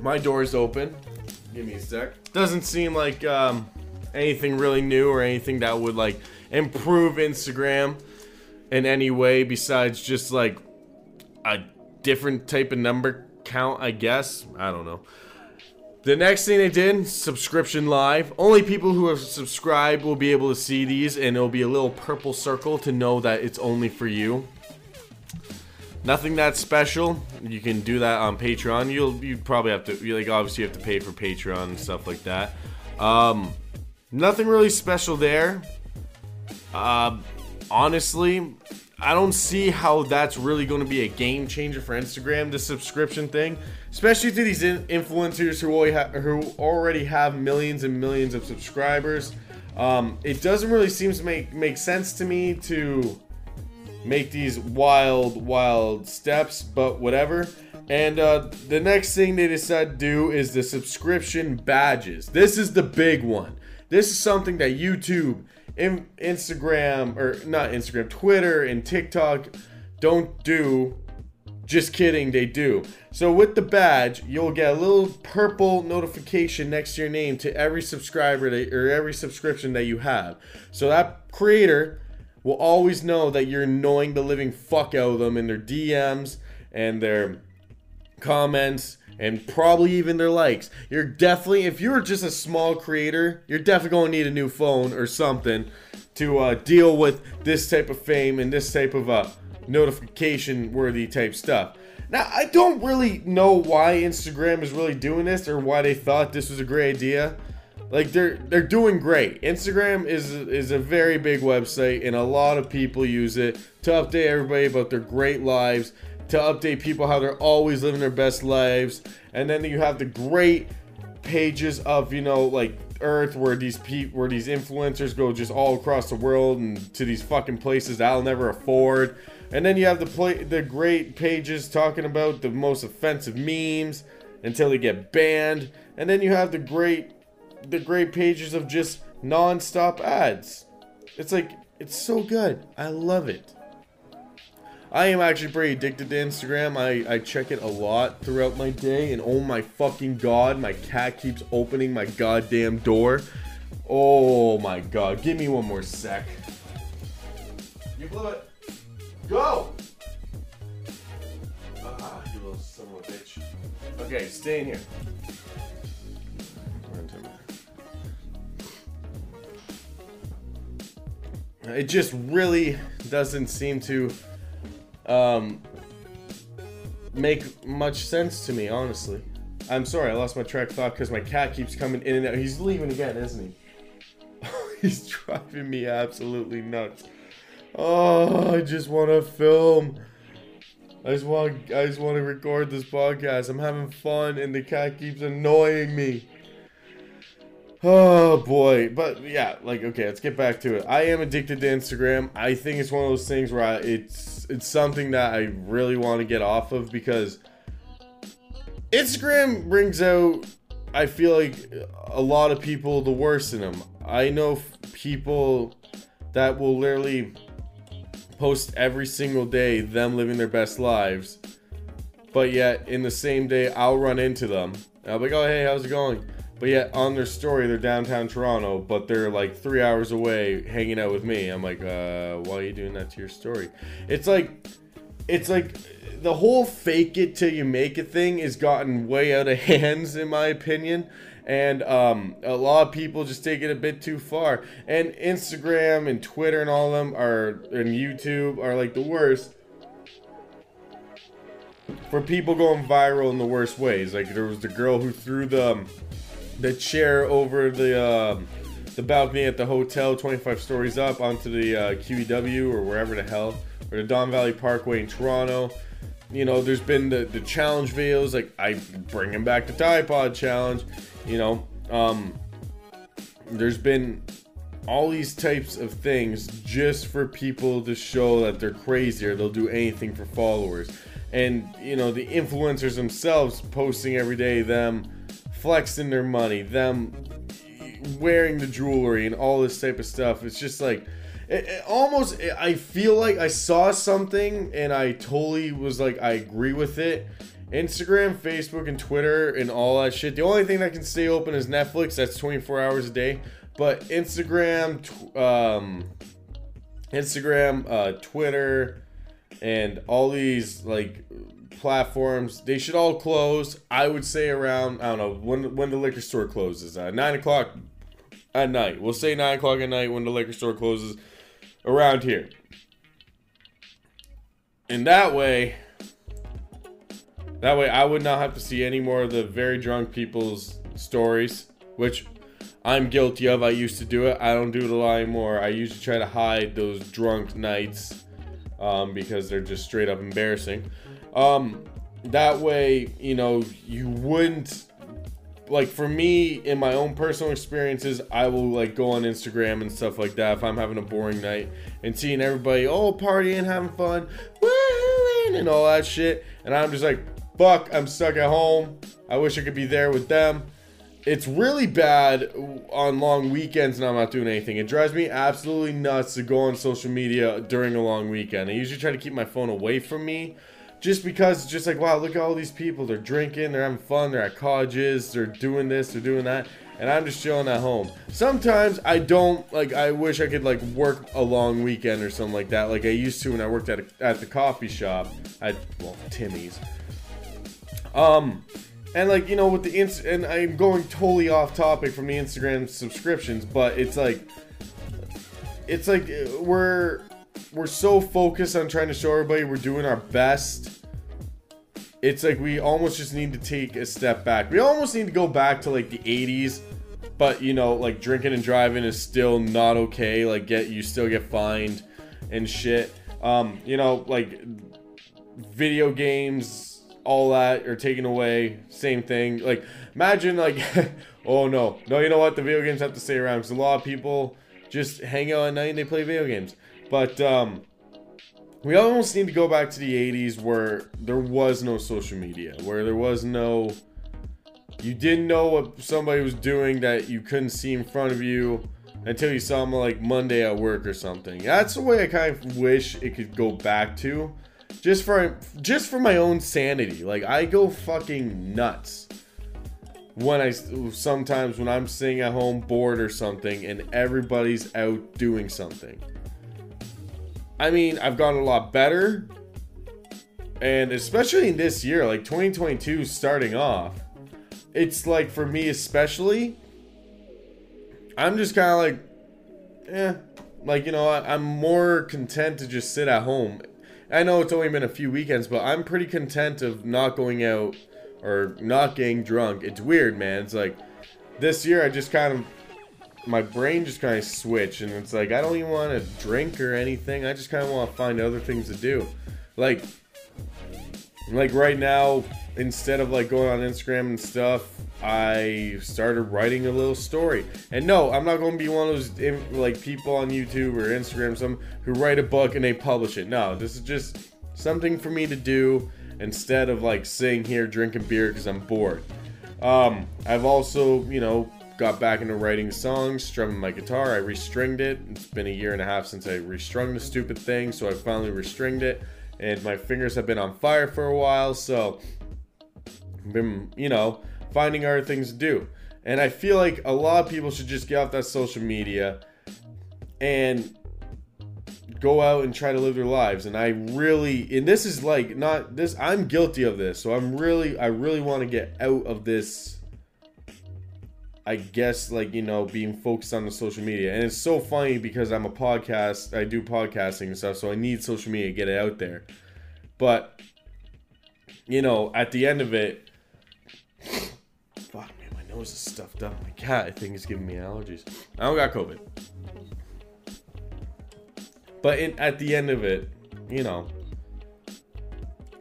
A: my door's open. Give me a sec. Doesn't seem like um, anything really new or anything that would like improve Instagram in any way besides just like a different type of number count, I guess. I don't know. The next thing they did, subscription live. Only people who have subscribed will be able to see these, and it'll be a little purple circle to know that it's only for you. Nothing that special. You can do that on Patreon. You'll you probably have to like obviously you have to pay for Patreon and stuff like that. Um, nothing really special there. Uh, honestly, I don't see how that's really going to be a game changer for Instagram. The subscription thing, especially to these in- influencers who already, who already have millions and millions of subscribers. Um, it doesn't really seem to make make sense to me to make these wild, wild steps, but whatever. And uh, the next thing they decide to do is the subscription badges. This is the big one. This is something that YouTube, in- Instagram, or not Instagram, Twitter, and TikTok don't do. Just kidding, they do. So with the badge, you'll get a little purple notification next to your name to every subscriber that, or every subscription that you have. So that creator will always know that you're annoying the living fuck out of them in their DMs and their comments and probably even their likes. You're definitely, if you're just a small creator, you're definitely to need a new phone or something to uh, deal with this type of fame and this type of uh, notification worthy type stuff. Now, I don't really know why Instagram is really doing this or why they thought this was a great idea. Like they're they're doing great. Instagram is is a very big website and a lot of people use it to update everybody about their great lives, to update people how they're always living their best lives. And then you have the great pages of, you know, like Earth where these pe- where these influencers go just all across the world and to these fucking places I'll never afford. And then you have the play the great pages talking about the most offensive memes until they get banned. And then you have the great the great pages of just non-stop ads. It's like it's so good. I love it. I am actually pretty addicted to Instagram. I, I check it a lot throughout my day, and oh my fucking god, my cat keeps opening my goddamn door. Oh my god, give me one more sec. You blew it. Go! Ah, you little son of a bitch. Okay, stay in here. It just really doesn't seem to um, make much sense to me, honestly. I'm sorry, I lost my track of thought because my cat keeps coming in and out. He's leaving again, isn't he? (laughs) He's driving me absolutely nuts. Oh, I just want to film. I just want, I just want to record this podcast. I'm having fun, and the cat keeps annoying me. Oh boy, but yeah, like okay, let's get back to it. I am addicted to Instagram. I think it's one of those things where I, it's it's something that I really want to get off of because Instagram brings out I feel like a lot of people the worst in them. I know people that will literally post every single day them living their best lives, but yet in the same day I'll run into them. I'll be like, "Oh hey, how's it going?" But yet on their story, they're downtown Toronto, but they're like three hours away hanging out with me. I'm like, uh, why are you doing that to your story? It's like, it's like the whole fake it till you make it thing has gotten way out of (laughs) hands, in my opinion. And um, a lot of people just take it a bit too far. And Instagram and Twitter and all of them are, and YouTube are like the worst for people going viral in the worst ways. Like there was the girl who threw the um, the chair over the um, the balcony at the hotel, 25 stories up, onto the uh, QEW or wherever the hell, or the Don Valley Parkway in Toronto. You know, there's been the, the challenge videos, like I bringing back the Tide Pod challenge. You know, um, there's been all these types of things just for people to show that they're crazy or they'll do anything for followers. And you know, the influencers themselves posting every day them flexing their money, them wearing the jewelry and all this type of stuff. It's just like it, it almost I feel like I saw something and I totally was like I agree with it. Instagram, Facebook, and Twitter and all that shit. The only thing that can stay open is Netflix. That's 24 hours a day. But Instagram, um, Instagram, uh, Twitter, and all these like platforms, they should all close. I would say around I don't know when when the liquor store closes. Uh, nine o'clock at night. We'll say nine o'clock at night when the liquor store closes around here. And that way, that way I would not have to see any more of the very drunk people's stories, which I'm guilty of. I used to do it. I don't do it a lot anymore. I usually try to hide those drunk nights um, because they're just straight up embarrassing. Um, that way, you know, you wouldn't like for me in my own personal experiences i will like go on instagram and stuff like that if i'm having a boring night and seeing everybody oh partying having fun and all that shit. And i'm just like fuck i'm stuck at home. I wish i could be there with them. It's really bad on long weekends and i'm not doing anything. It drives me absolutely nuts to go on social media during a long weekend. I usually try to keep my phone away from me just because it's just like wow look at all these people. They're drinking they're having fun they're at colleges they're doing this they're doing that. And i'm just chilling at home. Sometimes i don't like i wish i could like work a long weekend or something like that. Like i used to when i worked at, a, at the coffee shop. At well timmy's. Um and like you know with the ins and i'm going totally off topic from the instagram subscriptions but it's like it's like uh, we're we're so focused on trying to show everybody we're doing our best. It's like we almost just need to take a step back. We almost need to go back to like the 80s, but you know, like drinking and driving is still not okay. Like get you still get fined and shit. Um, you know, like video games, all that are taken away. Same thing. Like imagine like (laughs) oh no. No, you know what? The video games have to stay around because a lot of people just hang out at night and they play video games. But um, we almost need to go back to the 80s where there was no social media, where there was no. You didn't know what somebody was doing that you couldn't see in front of you until you saw them like Monday at work or something. That's the way I kind of wish it could go back to. Just for just for my own sanity. Like I go fucking nuts when I sometimes when I'm sitting at home bored or something and everybody's out doing something. I mean, I've gotten a lot better. And especially in this year, like 2022 starting off, it's like for me especially, I'm just kind of like, eh, like you know, I, am more content to just sit at home. I know it's only been a few weekends, but I'm pretty content of not going out or not getting drunk. It's weird, man. It's like this year I just kind of my brain just kind of switched and it's like I don't even want to drink or anything. I just kind of want to find other things to do. Like like right now instead of like going on Instagram and stuff, I started writing a little story. And no, I'm not going to be one of those like people on YouTube or Instagram some who write a book and they publish it. No, this is just something for me to do instead of like sitting here drinking beer because I'm bored. Um, I've also, you know, got back into writing songs, strumming my guitar. I restringed it. It's been a year and a half since I restrung the stupid thing, so I finally restringed it. And my fingers have been on fire for a while, so I've been, you know, finding other things to do. And I feel like a lot of people should just get off that social media and go out and try to live their lives and i really and this is like not this i'm guilty of this so i'm really i really want to get out of this I guess like you know being focused on the social media, and it's so funny because I'm a podcast, I do podcasting and stuff, so I need social media to get it out there. But you know, at the end of it, fuck man, my nose is stuffed up. My cat, I think, is giving me allergies. I don't got COVID, but in, at the end of it, you know,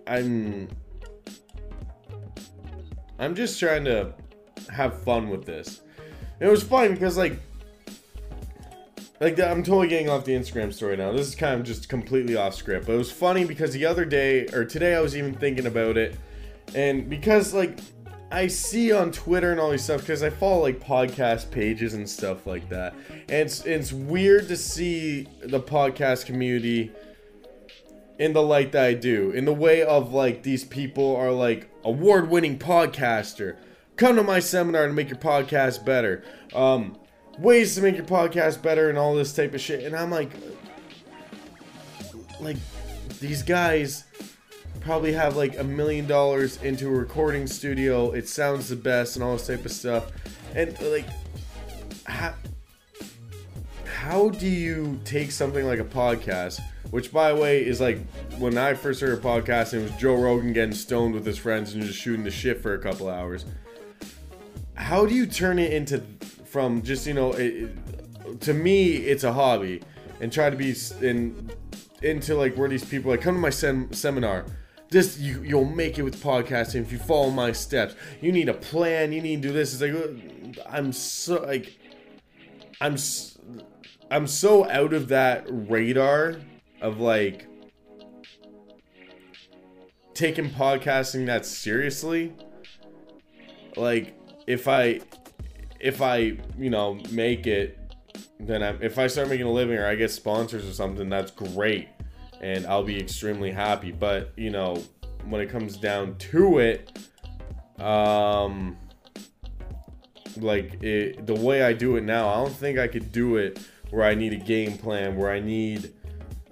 A: I'm I'm just trying to have fun with this. And it was fun because like like I'm totally getting off the Instagram story now. This is kind of just completely off script, but it was funny because the other day or today I was even thinking about it, and because like I see on Twitter and all these stuff because I follow like podcast pages and stuff like that. And it's it's weird to see the podcast community in the light that I do. In the way of like these people are like award-winning podcaster. Come to my seminar to make your podcast better. Um, ways to make your podcast better and all this type of shit. And I'm like, like these guys probably have like a million dollars into a recording studio. It sounds the best and all this type of stuff. And like, how, how do you take something like a podcast, which by the way is like when I first heard a podcast, it was Joe Rogan getting stoned with his friends and just shooting the shit for a couple hours. How do you turn it into from just you know, it, it, to me it's a hobby, and try to be in into like where these people like come to my sem- seminar. This you you'll make it with podcasting. If you follow my steps you need a plan you need to do this. It's like uh, i'm so like i'm i'm so out of that radar of like taking podcasting that seriously. Like if i if i you know make it then I, if I start making a living or I get sponsors or something, that's great, and I'll be extremely happy. But you know, when it comes down to it, um, like it, the way I do it now, I don't think I could do it where I need a game plan, where I need,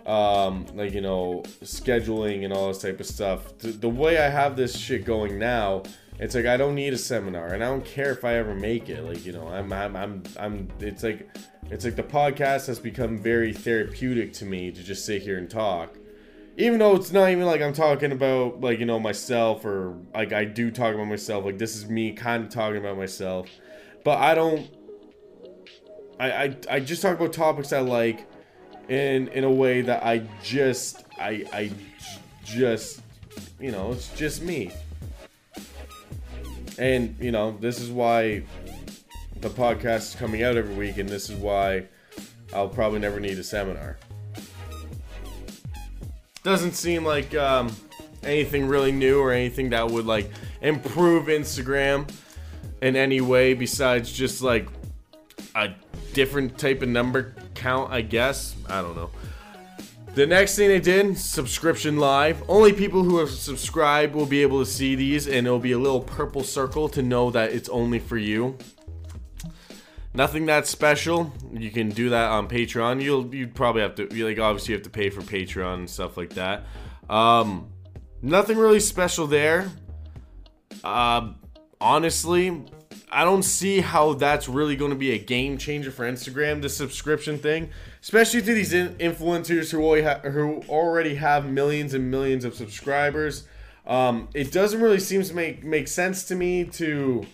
A: um, like you know, scheduling and all this type of stuff. The, the way I have this shit going now, it's like I don't need a seminar, and I don't care if I ever make it. Like you know, I'm I'm I'm I'm. It's like it's like the podcast has become very therapeutic to me to just sit here and talk. Even though it's not even like I'm talking about like you know myself or like I do talk about myself. Like this is me kind of talking about myself, but I don't. I I I just talk about topics I like, in in a way that I just I I just you know it's just me. And you know this is why the podcast is coming out every week, and this is why I'll probably never need a seminar. Doesn't seem like um, anything really new or anything that would like improve Instagram in any way besides just like a different type of number count, I guess. I don't know. The next thing they did, subscription live. Only people who have subscribed will be able to see these, and it'll be a little purple circle to know that it's only for you. Nothing that special. You can do that on Patreon. You'll you probably have to like obviously you have to pay for Patreon and stuff like that. Um, nothing really special there. Uh, honestly, I don't see how that's really going to be a game changer for Instagram. The subscription thing, especially to these in- influencers who ha- who already have millions and millions of subscribers. Um, it doesn't really seem to make make sense to me to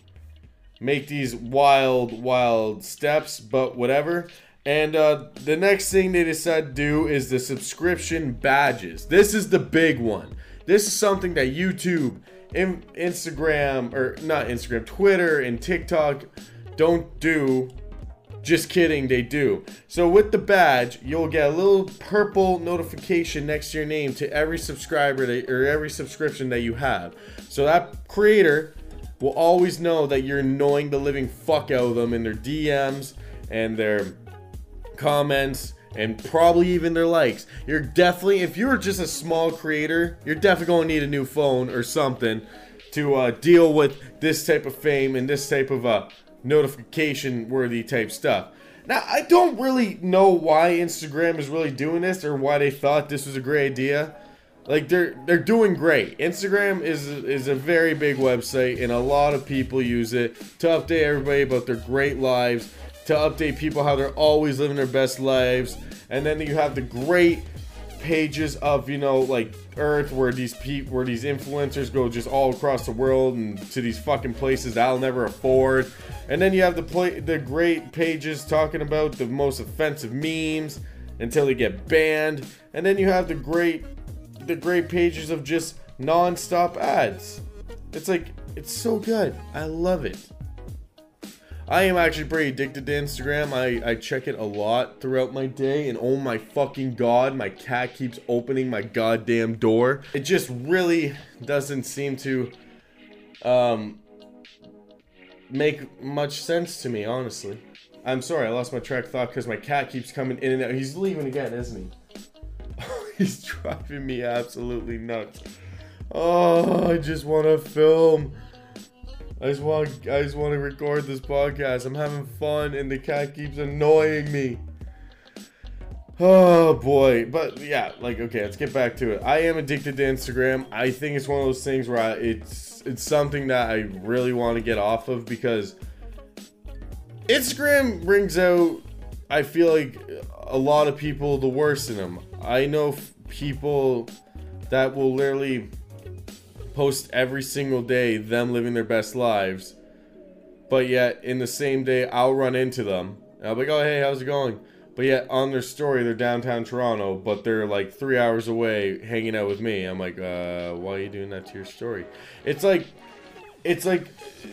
A: make these wild, wild steps, but whatever. And uh, the next thing they decide to do is the subscription badges. This is the big one. This is something that YouTube, in- Instagram, or not Instagram, Twitter, and TikTok don't do. Just kidding, they do. So with the badge, you'll get a little purple notification next to your name to every subscriber that, or every subscription that you have. So that creator will always know that you're annoying the living fuck out of them in their DMs and their comments and probably even their likes. You're definitely, if you're just a small creator, you're definitely going to need a new phone or something to uh, deal with this type of fame and this type of uh, notification worthy type stuff. Now, I don't really know why Instagram is really doing this or why they thought this was a great idea like they're they're doing great. Instagram is is a very big website and a lot of people use it to update everybody about their great lives, to update people how they're always living their best lives. And then you have the great pages of, you know, like Earth where these people where these influencers go just all across the world and to these fucking places that I'll never afford. And then you have the play the great pages talking about the most offensive memes until they get banned. And then you have the great the great pages of just non-stop ads. It's like it's so good. I love it. I am actually pretty addicted to Instagram. I, I check it a lot throughout my day, and oh my fucking god, my cat keeps opening my goddamn door. It just really doesn't seem to um make much sense to me, honestly. I'm sorry, I lost my track thought because my cat keeps coming in and out. He's leaving again, isn't he? (laughs) He's driving me absolutely nuts. Oh, I just want to film. I just want I just want to record this podcast. I'm having fun and the cat keeps annoying me. Oh boy, but yeah, like okay, let's get back to it. I am addicted to Instagram. I think it's one of those things where I, it's it's something that I really want to get off of because Instagram brings out I feel like a lot of people the worst in them. I know people that will literally post every single day them living their best lives. But yet, in the same day, I'll run into them. And I'll be like, oh, hey, how's it going? But yet, on their story, they're downtown Toronto, but they're like three hours away hanging out with me. I'm like, uh, why are you doing that to your story? It's like, it's like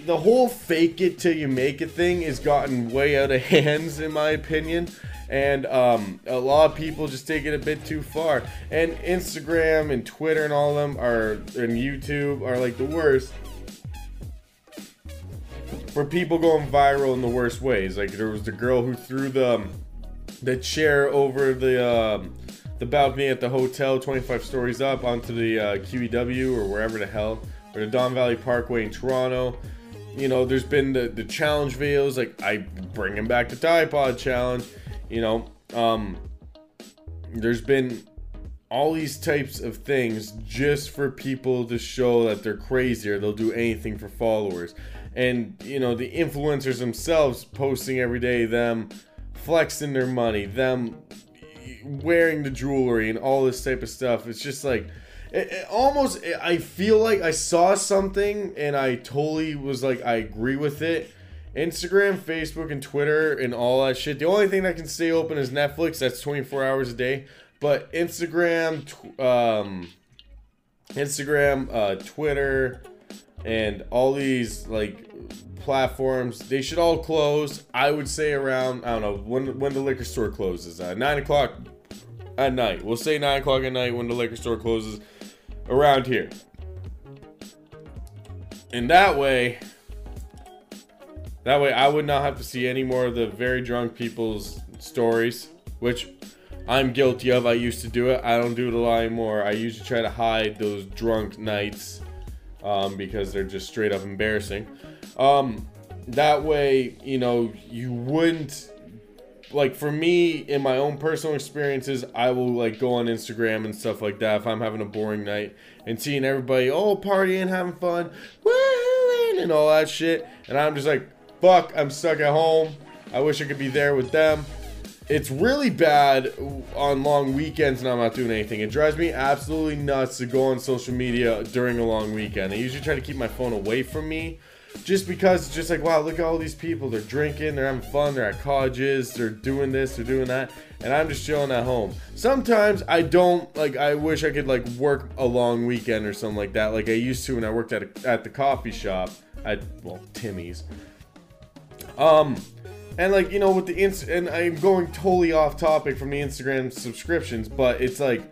A: the whole fake it till you make it thing has gotten way out of (laughs) hands, in my opinion and um, a lot of people just take it a bit too far. And Instagram and Twitter and all of them are and YouTube are like the worst for people going viral in the worst ways. Like there was the girl who threw the the chair over the um, the balcony at the hotel, 25 stories up, onto the uh, QEW or wherever the hell, or the Don Valley Parkway in Toronto. You know, there's been the, the challenge videos, like I bring him back the Tide Pod challenge. You know, um, there's been all these types of things just for people to show that they're crazy or they'll do anything for followers. And, you know, the influencers themselves posting every day, them flexing their money, them wearing the jewelry and all this type of stuff. It's just like, it, it almost, I feel like I saw something and I totally was like, I agree with it Instagram, Facebook, and Twitter and all that shit. The only thing that can stay open is Netflix. That's 24 hours a day. But Instagram, tw- um, Instagram, uh, Twitter, and all these like platforms, they should all close. I would say around I don't know when when the liquor store closes. Uh, nine o'clock at night. We'll say nine o'clock at night when the liquor store closes around here. And that way, that way, I would not have to see any more of the very drunk people's stories, which I'm guilty of. I used to do it. I don't do it a lot anymore. I usually try to hide those drunk nights um, because they're just straight up embarrassing. Um, that way, you know, you wouldn't like for me in my own personal experiences i will like go on instagram and stuff like that if i'm having a boring night and seeing everybody oh partying having fun and all that shit and i'm just like fuck, I'm stuck at home. I wish I could be there with them. It's really bad on long weekends and I'm not doing anything. It drives me absolutely nuts to go on social media during a long weekend. I usually try to keep my phone away from me just because it's just like, wow, look at all these people. They're drinking, they're having fun, they're at colleges, they're doing this, they're doing that, and I'm just chilling at home. Sometimes I don't like. I wish I could like work a long weekend or something like that, like I used to when I worked at a, at the coffee shop at well Timmy's. Um, and like you know with the inst and I'm going totally off topic from the Instagram subscriptions, but it's like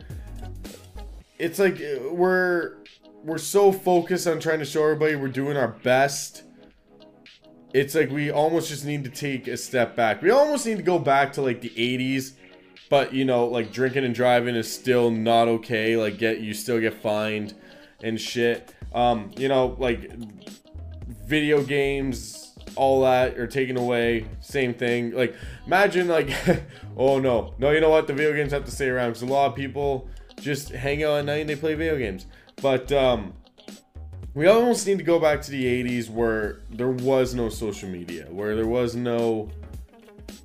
A: it's like we're we're so focused on trying to show everybody we're doing our best. It's like we almost just need to take a step back. We almost need to go back to like the 80s, but you know, like drinking and driving is still not okay. Like get you still get fined and shit. Um, you know, like video games all that are taken away. Same thing. Like, imagine, like, (laughs) oh no. No, you know what? The video games have to stay around because a lot of people just hang out at night and they play video games. But, um, we almost need to go back to the 80s where there was no social media, where there was no.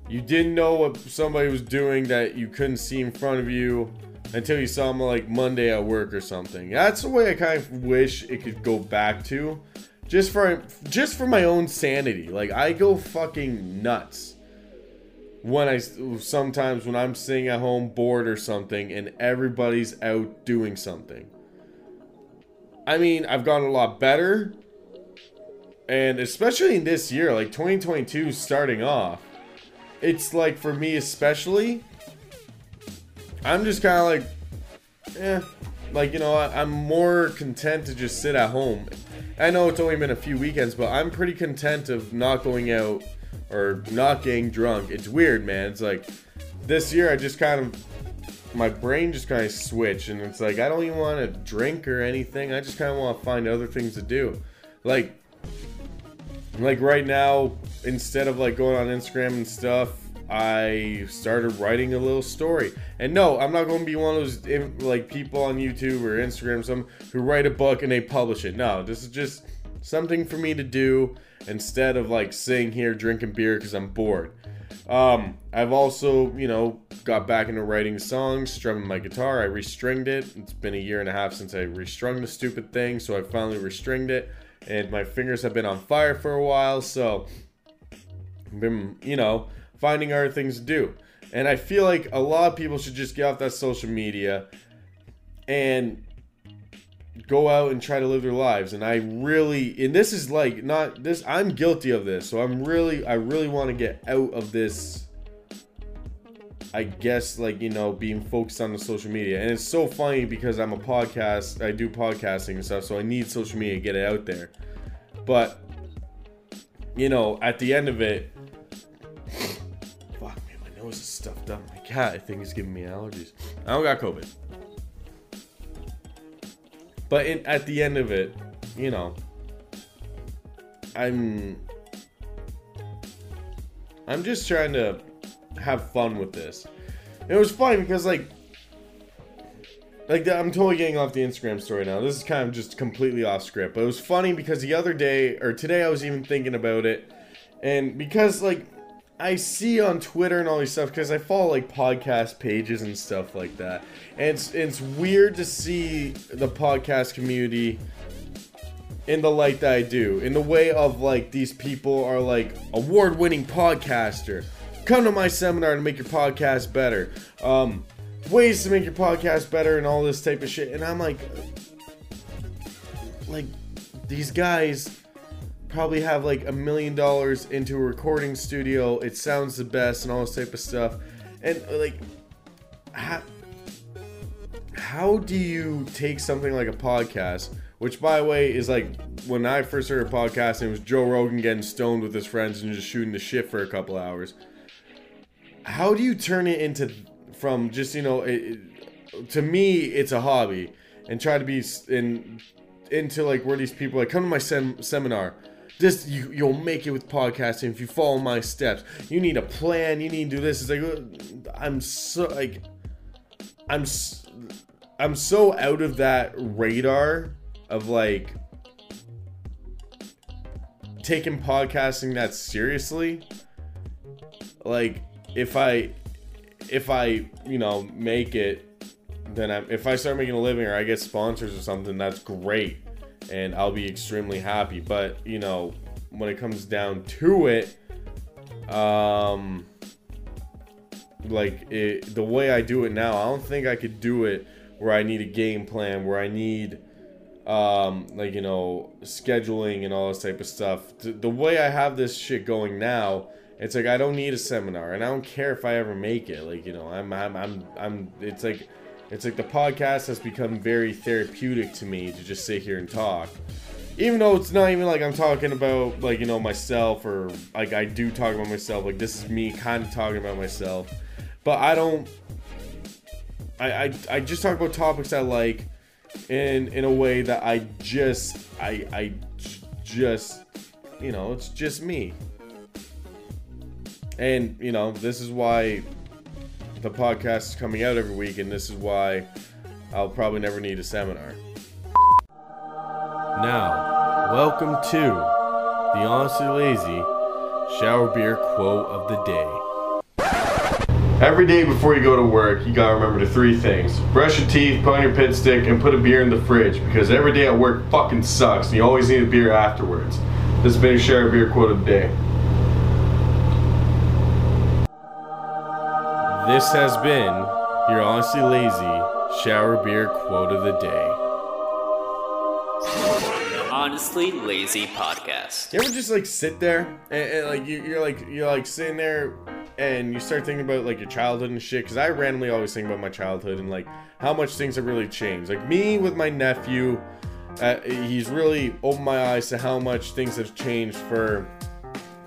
A: You didn't know what somebody was doing that you couldn't see in front of you until you saw them like Monday at work or something. That's the way I kind of wish it could go back to just for just for my own sanity. Like I go fucking nuts when I sometimes when I'm sitting at home bored or something and everybody's out doing something. I mean, I've gotten a lot better. And especially in this year, like 2022 starting off, it's like for me especially, I'm just kind of like, eh, like you know, I'm more content to just sit at home I know it's only been a few weekends, but I'm pretty content of not going out or not getting drunk. It's weird, man. It's like this year I just kind of my brain just kind of switched and it's like I don't even want to drink or anything. I just kind of want to find other things to do. Like like right now instead of like going on Instagram and stuff, I started writing a little story. And no, I'm not going to be one of those like people on YouTube or Instagram some who write a book and they publish it. No, this is just something for me to do instead of like sitting here drinking beer because I'm bored. Um, I've also, you know, got back into writing songs, strumming my guitar. I restringed it. It's been a year and a half since I restrung the stupid thing, so I finally restringed it. And my fingers have been on fire for a while, so I've been, you know, finding other things to do. And I feel like a lot of people should just get off that social media and go out and try to live their lives. And i really and this is like not this i'm guilty of this. So i'm really i really want to get out of this i guess like you know being focused on the social media. And it's so funny because i'm a podcast i do podcasting and stuff so i need social media to get it out there. But you know at the end of it is stuffed up my cat i think is giving me allergies i don't got covid but in, at the end of it, you know, I'm I'm just trying to have fun with this. It was fun because like like I'm totally getting off the Instagram story now. This is kind of just completely off script. But it was funny because the other day or today I was even thinking about it. And because like I see on Twitter and all these stuff because I follow like podcast pages and stuff like that. And it's it's weird to see the podcast community in the light that I do. In the way of like these people are like award-winning podcaster. Come to my seminar to make your podcast better. Um ways to make your podcast better and all this type of shit. And I'm like like these guys probably have like a million dollars into a recording studio. It sounds the best and all this type of stuff. And uh, like, how, how do you take something like a podcast, which by the way is like when I first started podcasting, it was Joe Rogan getting stoned with his friends and just shooting the shit for a couple hours. How do you turn it into from just you know, it, to me it's a hobby and try to be in into like where these people like come to my sem- seminar this you, you'll make it with podcasting if you follow my steps. You need a plan you need to do this. It's like uh, i'm so like i'm i'm so out of that radar of like taking podcasting that seriously. Like if i if i you know make it then I'm, if i start making a living or i get sponsors or something that's great and I'll be extremely happy. But you know, when it comes down to it, um, like it, the way I do it now, I don't think I could do it where I need a game plan, where I need um like you know scheduling and all this type of stuff the, the way i have this shit going now it's like i don't need a seminar and i don't care if i ever make it like you know i'm i'm i'm, I'm it's like it's like the podcast has become very therapeutic to me to just sit here and talk. Even though it's not even like I'm talking about like, you know, myself or like I do talk about myself. Like this is me kind of talking about myself. But I don't I, I, I just talk about topics I like in in a way that I just I I just you know, it's just me. And, you know, this is why the podcast is coming out every week, and this is why I'll probably never need a seminar. Now, welcome to the Honestly Lazy Shower Beer Quote of the Day. Every day before you go to work, you gotta remember the three things. Brush your teeth, put on your pit stick, and put a beer in the fridge because every day at work fucking sucks and you always need a beer afterwards. This has been your Shower Beer Quote of the Day. This has been your honestly lazy shower beer quote of the day.
B: Honestly Lazy Podcast.
A: You ever just like sit there and, and like you, you're like you're like sitting there and you start thinking about like your childhood and shit? Because I randomly always think about my childhood and like how much things have really changed. Like me with my nephew uh, he's really opened my eyes to how much things have changed for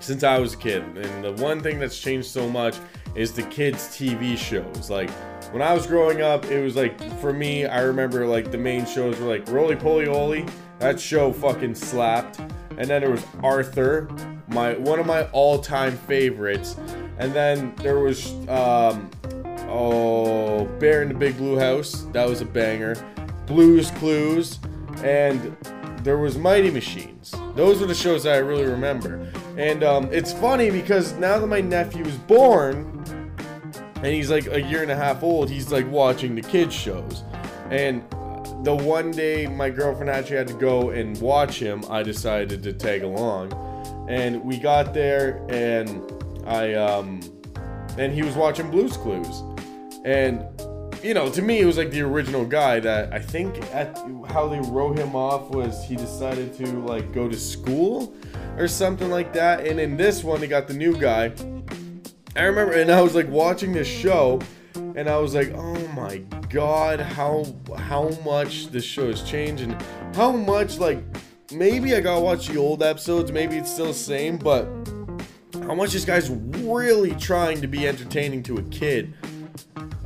A: since I was a kid. And the one thing that's changed so much is the kids' TV shows. Like when I was growing up, it was like for me, I remember like the main shows were like Rolie Polie Olie. That show fucking slapped. And then there was Arthur, my one of my all-time favorites. And then there was um, oh Bear in the Big Blue House. That was a banger. Blue's Clues, and there was Mighty Machines. Those are the shows that I really remember. And um, it's funny because now that my nephew is born, and he's like a year and a half old, he's like watching the kids shows. And the one day my girlfriend actually had to go and watch him, I decided to tag along. And we got there and I um and he was watching Blue's Clues. And you know, to me it was like the original guy that I think at how they wrote him off was he decided to like go to school or something like that. And in this one they got the new guy. I remember and I was like watching this show and I was like, "Oh my god, how how much this show has changed and how much like maybe I gotta watch the old episodes, maybe it's still the same, but how much this guy's really trying to be entertaining to a kid.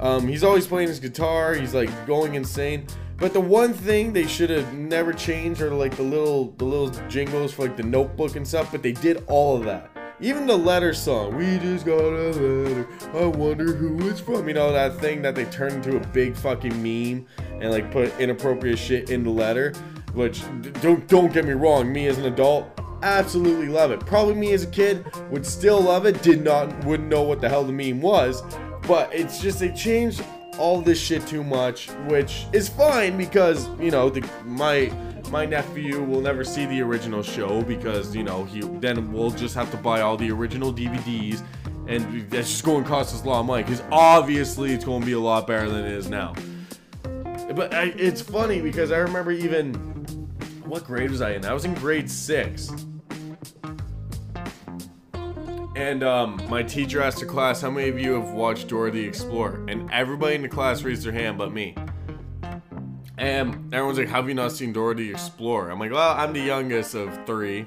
A: Um, he's always playing his guitar, he's like going insane. But the one thing they should have never changed are like the little the little jingles for like the notebook and stuff, but they did all of that. Even the letter song, we just got a letter. I wonder who it's from. You know that thing that they turned into a big fucking meme and like put inappropriate shit in the letter. Which don't don't get me wrong, me as an adult absolutely love it. Probably me as a kid would still love it. Did not wouldn't know what the hell the meme was, but it's just they changed all this shit too much, which is fine because you know the my my nephew will never see the original show because you know he then we'll just have to buy all the original DVDs and that's just going to cost us a lot of money because obviously it's going to be a lot better than it is now. But I, it's funny because I remember even what grade was I in? I was in grade six. And um, my teacher asked the class, "How many of you have watched Dora the Explorer?" And everybody in the class raised their hand, but me. And everyone's like, "Have you not seen Dora the Explorer?" I'm like, "Well, I'm the youngest of three,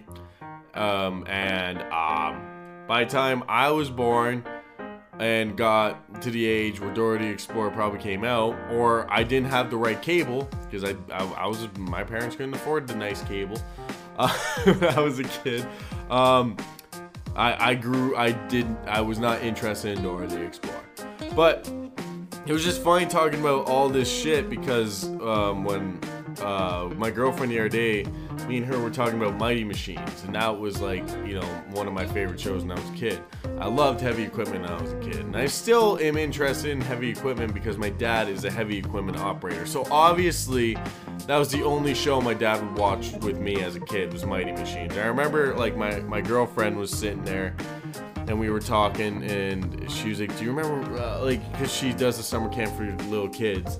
A: um, and um, by the time I was born and got to the age where Dora the Explorer probably came out, or I didn't have the right cable because I, I, I was my parents couldn't afford the nice cable uh, (laughs) when I was a kid. Um, I, I grew I didn't. I was not interested in Dora the Explorer, but it was just funny talking about all this shit because um, when uh, my girlfriend the other day, me and her were talking about Mighty Machines, and that was like, you know, one of my favorite shows when I was a kid. I loved heavy equipment when I was a kid, and I still am interested in heavy equipment because my dad is a heavy equipment operator. So obviously, that was the only show my dad would watch with me as a kid was Mighty Machines. I remember like my my girlfriend was sitting there and we were talking and she was like do you remember uh, like because she does the summer camp for little kids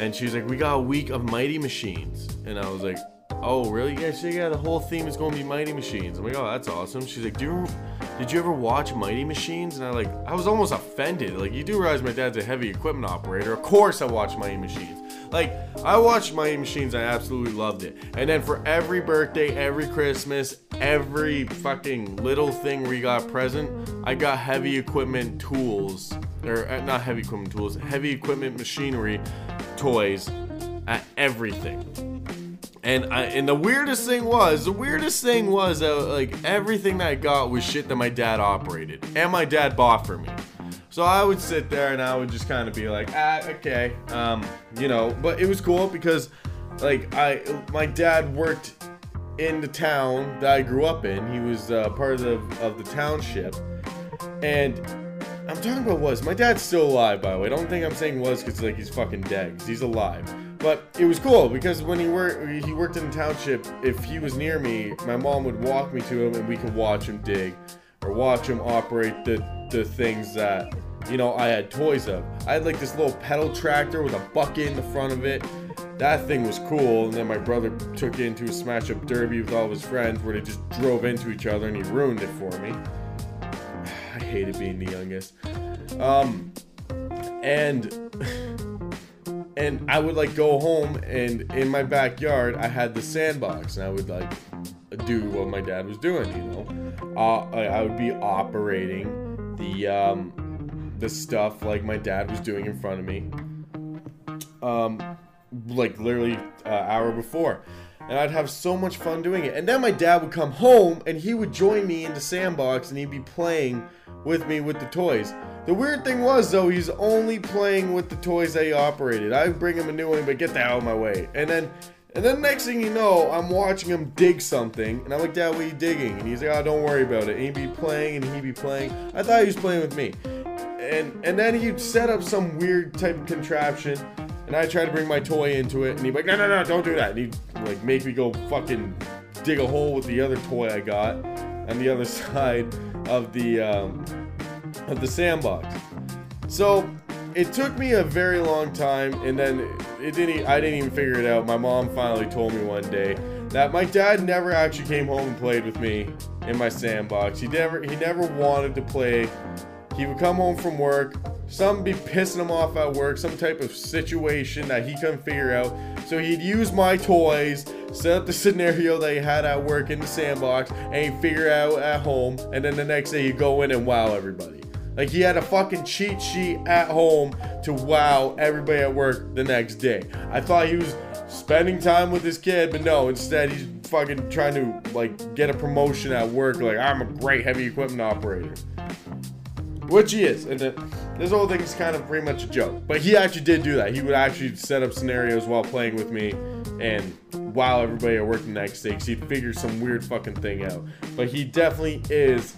A: and she was like we got a week of mighty machines. And i was like oh really? Yeah she yeah the whole theme is going to be mighty machines. I'm like oh that's awesome. She's like do you did you ever watch mighty machines? And i like i was almost offended. Like you do realize my dad's a heavy equipment operator. Of course i watch mighty machines like I watched Mighty Machines, I absolutely loved it. And then for every birthday, every Christmas, every fucking little thing you got present, I got heavy equipment tools, or uh, not heavy equipment tools, heavy equipment machinery toys at everything. And I, and the weirdest thing was, the weirdest thing was that like everything that I got was shit that my dad operated and my dad bought for me. So I would sit there and I would just kind of be like, ah, okay, um, you know. But it was cool because, like, I my dad worked in the town that I grew up in. He was uh, part of the of the township, and I'm talking about was my dad's still alive by the way. I don't think I'm saying was because like he's fucking dead. He's alive. But it was cool because when he worked he worked in the township. If he was near me, my mom would walk me to him and we could watch him dig or watch him operate the the things that you know, I had toys of. I had like this little pedal tractor with a bucket in the front of it. That thing was cool. And then my brother took it into a smash up derby with all of his friends where they just drove into each other and he ruined it for me. (sighs) I hated being the youngest. Um, and (sighs) and I would like go home and in my backyard I had the sandbox and I would like do what my dad was doing, you know. Uh, I, I would be operating the um, the stuff like my dad was doing in front of me. Um, like literally uh, hour before. And I'd have so much fun doing it. And then my dad would come home and he would join me in the sandbox and he'd be playing with me with the toys. The weird thing was though, he's only playing with the toys that he operated. I bring him a new one, but get the hell out of my way. And then and then next thing you know, I'm watching him dig something, and I'm like, Dad, what are you digging? And he's like, Oh, don't worry about it. And he'd be playing, and he'd be playing. I thought he was playing with me, and and then he'd set up some weird type of contraption, and I try to bring my toy into it, and he'd be like, No, no, no, don't do that. And he'd like make me go fucking dig a hole with the other toy I got on the other (laughs) side of the um, of the sandbox. So it took me a very long time, and then it didn't. I didn't even figure it out. My mom finally told me one day that my dad never actually came home and played with me in my sandbox. He never. He never wanted to play. He would come home from work. Some be pissing him off at work, some type of situation that he couldn't figure out. So he'd use my toys, set up the (laughs) scenario that he had at work in the sandbox, and he'd figure out at home. And then the next day he'd go in and wow everybody. Like he had a fucking cheat sheet at home to wow everybody at work the next day. I thought he was spending time with his kid, but no, instead he's fucking trying to like get a promotion at work. Like I'm a great heavy equipment operator, which he is. And this whole thing is kind of pretty much a joke. But he actually did do that. He would actually set up scenarios while playing with me and while everybody at work the next day he'd figure some weird fucking thing out. But he definitely is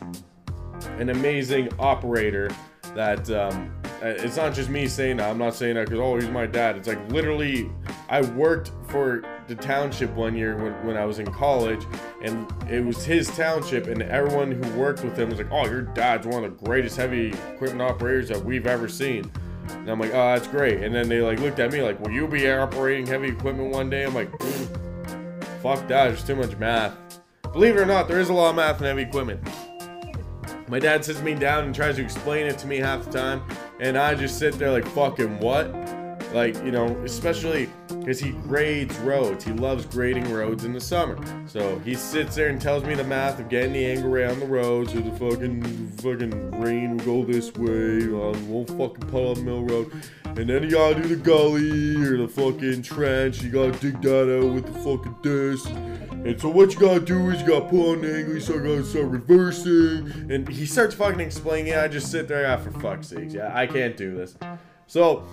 A: an amazing operator that um, Uh, it's not just me saying that. I'm not saying that because, oh, he's my dad. It's like literally, I worked for the township one year when, when I was in college, and it was his township, and everyone who worked with him was like, oh, your dad's one of the greatest heavy equipment operators that we've ever seen. And I'm like, oh, that's great. And then they like looked at me like, will you be operating heavy equipment one day? I'm like, fuck that. There's too much math. Believe it or not, there is a lot of math in heavy equipment. My dad sits me down and tries to explain it to me half the time, and I just sit there like, fucking what? Like, you know, especially because he grades roads. He loves grading roads in the summer. So he sits there and tells me the math of getting the angle right on the roads, or the fucking fucking rain will go this way, uh, won't fucking puddle the mill road. And then you gotta do the gully or the fucking trench. You gotta dig that out with the fucking disc. And so what you gotta do is you gotta put on the angle, you start gotta start reversing. And he starts fucking explaining it. I just sit there, ah, for fuck's sakes. Yeah, I can't do this. So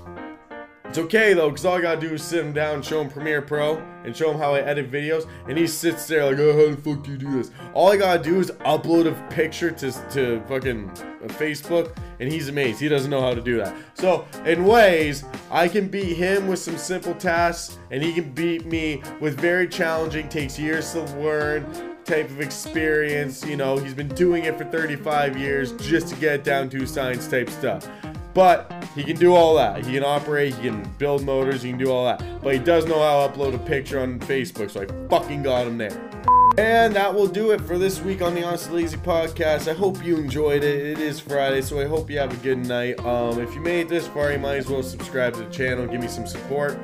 A: it's okay though, because all I gotta do is sit him down, show him Premiere Pro, and show him how I edit videos, and he sits there like, oh, how the fuck do you do this? All I gotta do is upload a picture to, to fucking uh, Facebook, and he's amazed. He doesn't know how to do that. So, in ways, I can beat him with some simple tasks, and he can beat me with very challenging, takes years to learn, type of experience. You know, he's been doing it for 35 years just to get down to science type stuff. But he can do all that. He can operate, he can build motors, he can do all that. But he does know how to upload a picture on Facebook, so I fucking got him there. And that will do it for this week on the Honestly Lazy podcast. I hope you enjoyed it. It is Friday, so I hope you have a good night. Um, if you made it this far, you might as well subscribe to the channel, give me some support.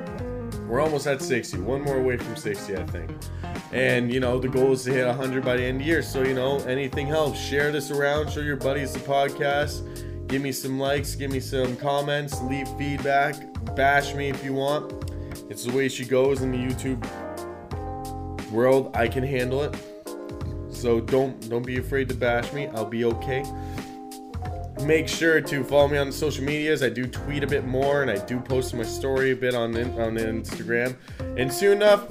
A: We're almost at 60, one more away from 60, I think. And you know, the goal is to hit 100 by the end of the year. So, you know, anything helps. Share this around, show your buddies the podcast Give me some likes, give me some comments, leave feedback, bash me if you want. It's the way she goes in the YouTube world. I can handle it. So don't don't be afraid to bash me. I'll be okay. Make sure to follow me on the social medias. I do tweet a bit more and I do post my story a bit on on Instagram. And soon enough,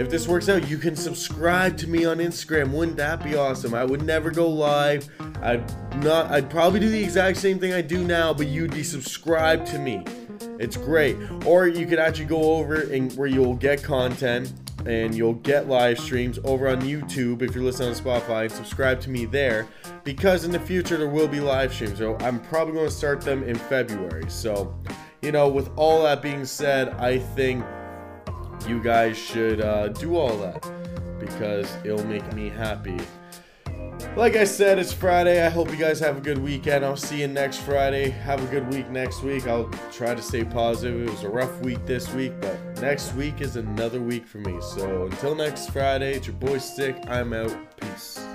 A: if this works out, you can subscribe to me on Instagram. Wouldn't that be awesome? I would never go live. I'd not I'd probably do the exact same thing I do now, but you'd be subscribed to me. It's great. Or you could actually go over and where you'll get content and you'll get live streams over on YouTube if you're listening on Spotify subscribe to me there because in the future there will be live streams. So I'm probably going to start them in February. So, you know, with all that being said, I think you guys should uh, do all that because it'll make me happy. like I said, it's Friday. I hope you guys have a good weekend. I'll see you next Friday. Have a good week next week. I'll try to stay positive. It was a rough week this week, but next week is another week for me. So until next Friday, it's your boy Stick. I'm out. Peace.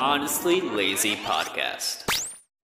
B: Honestly Lazy Podcast.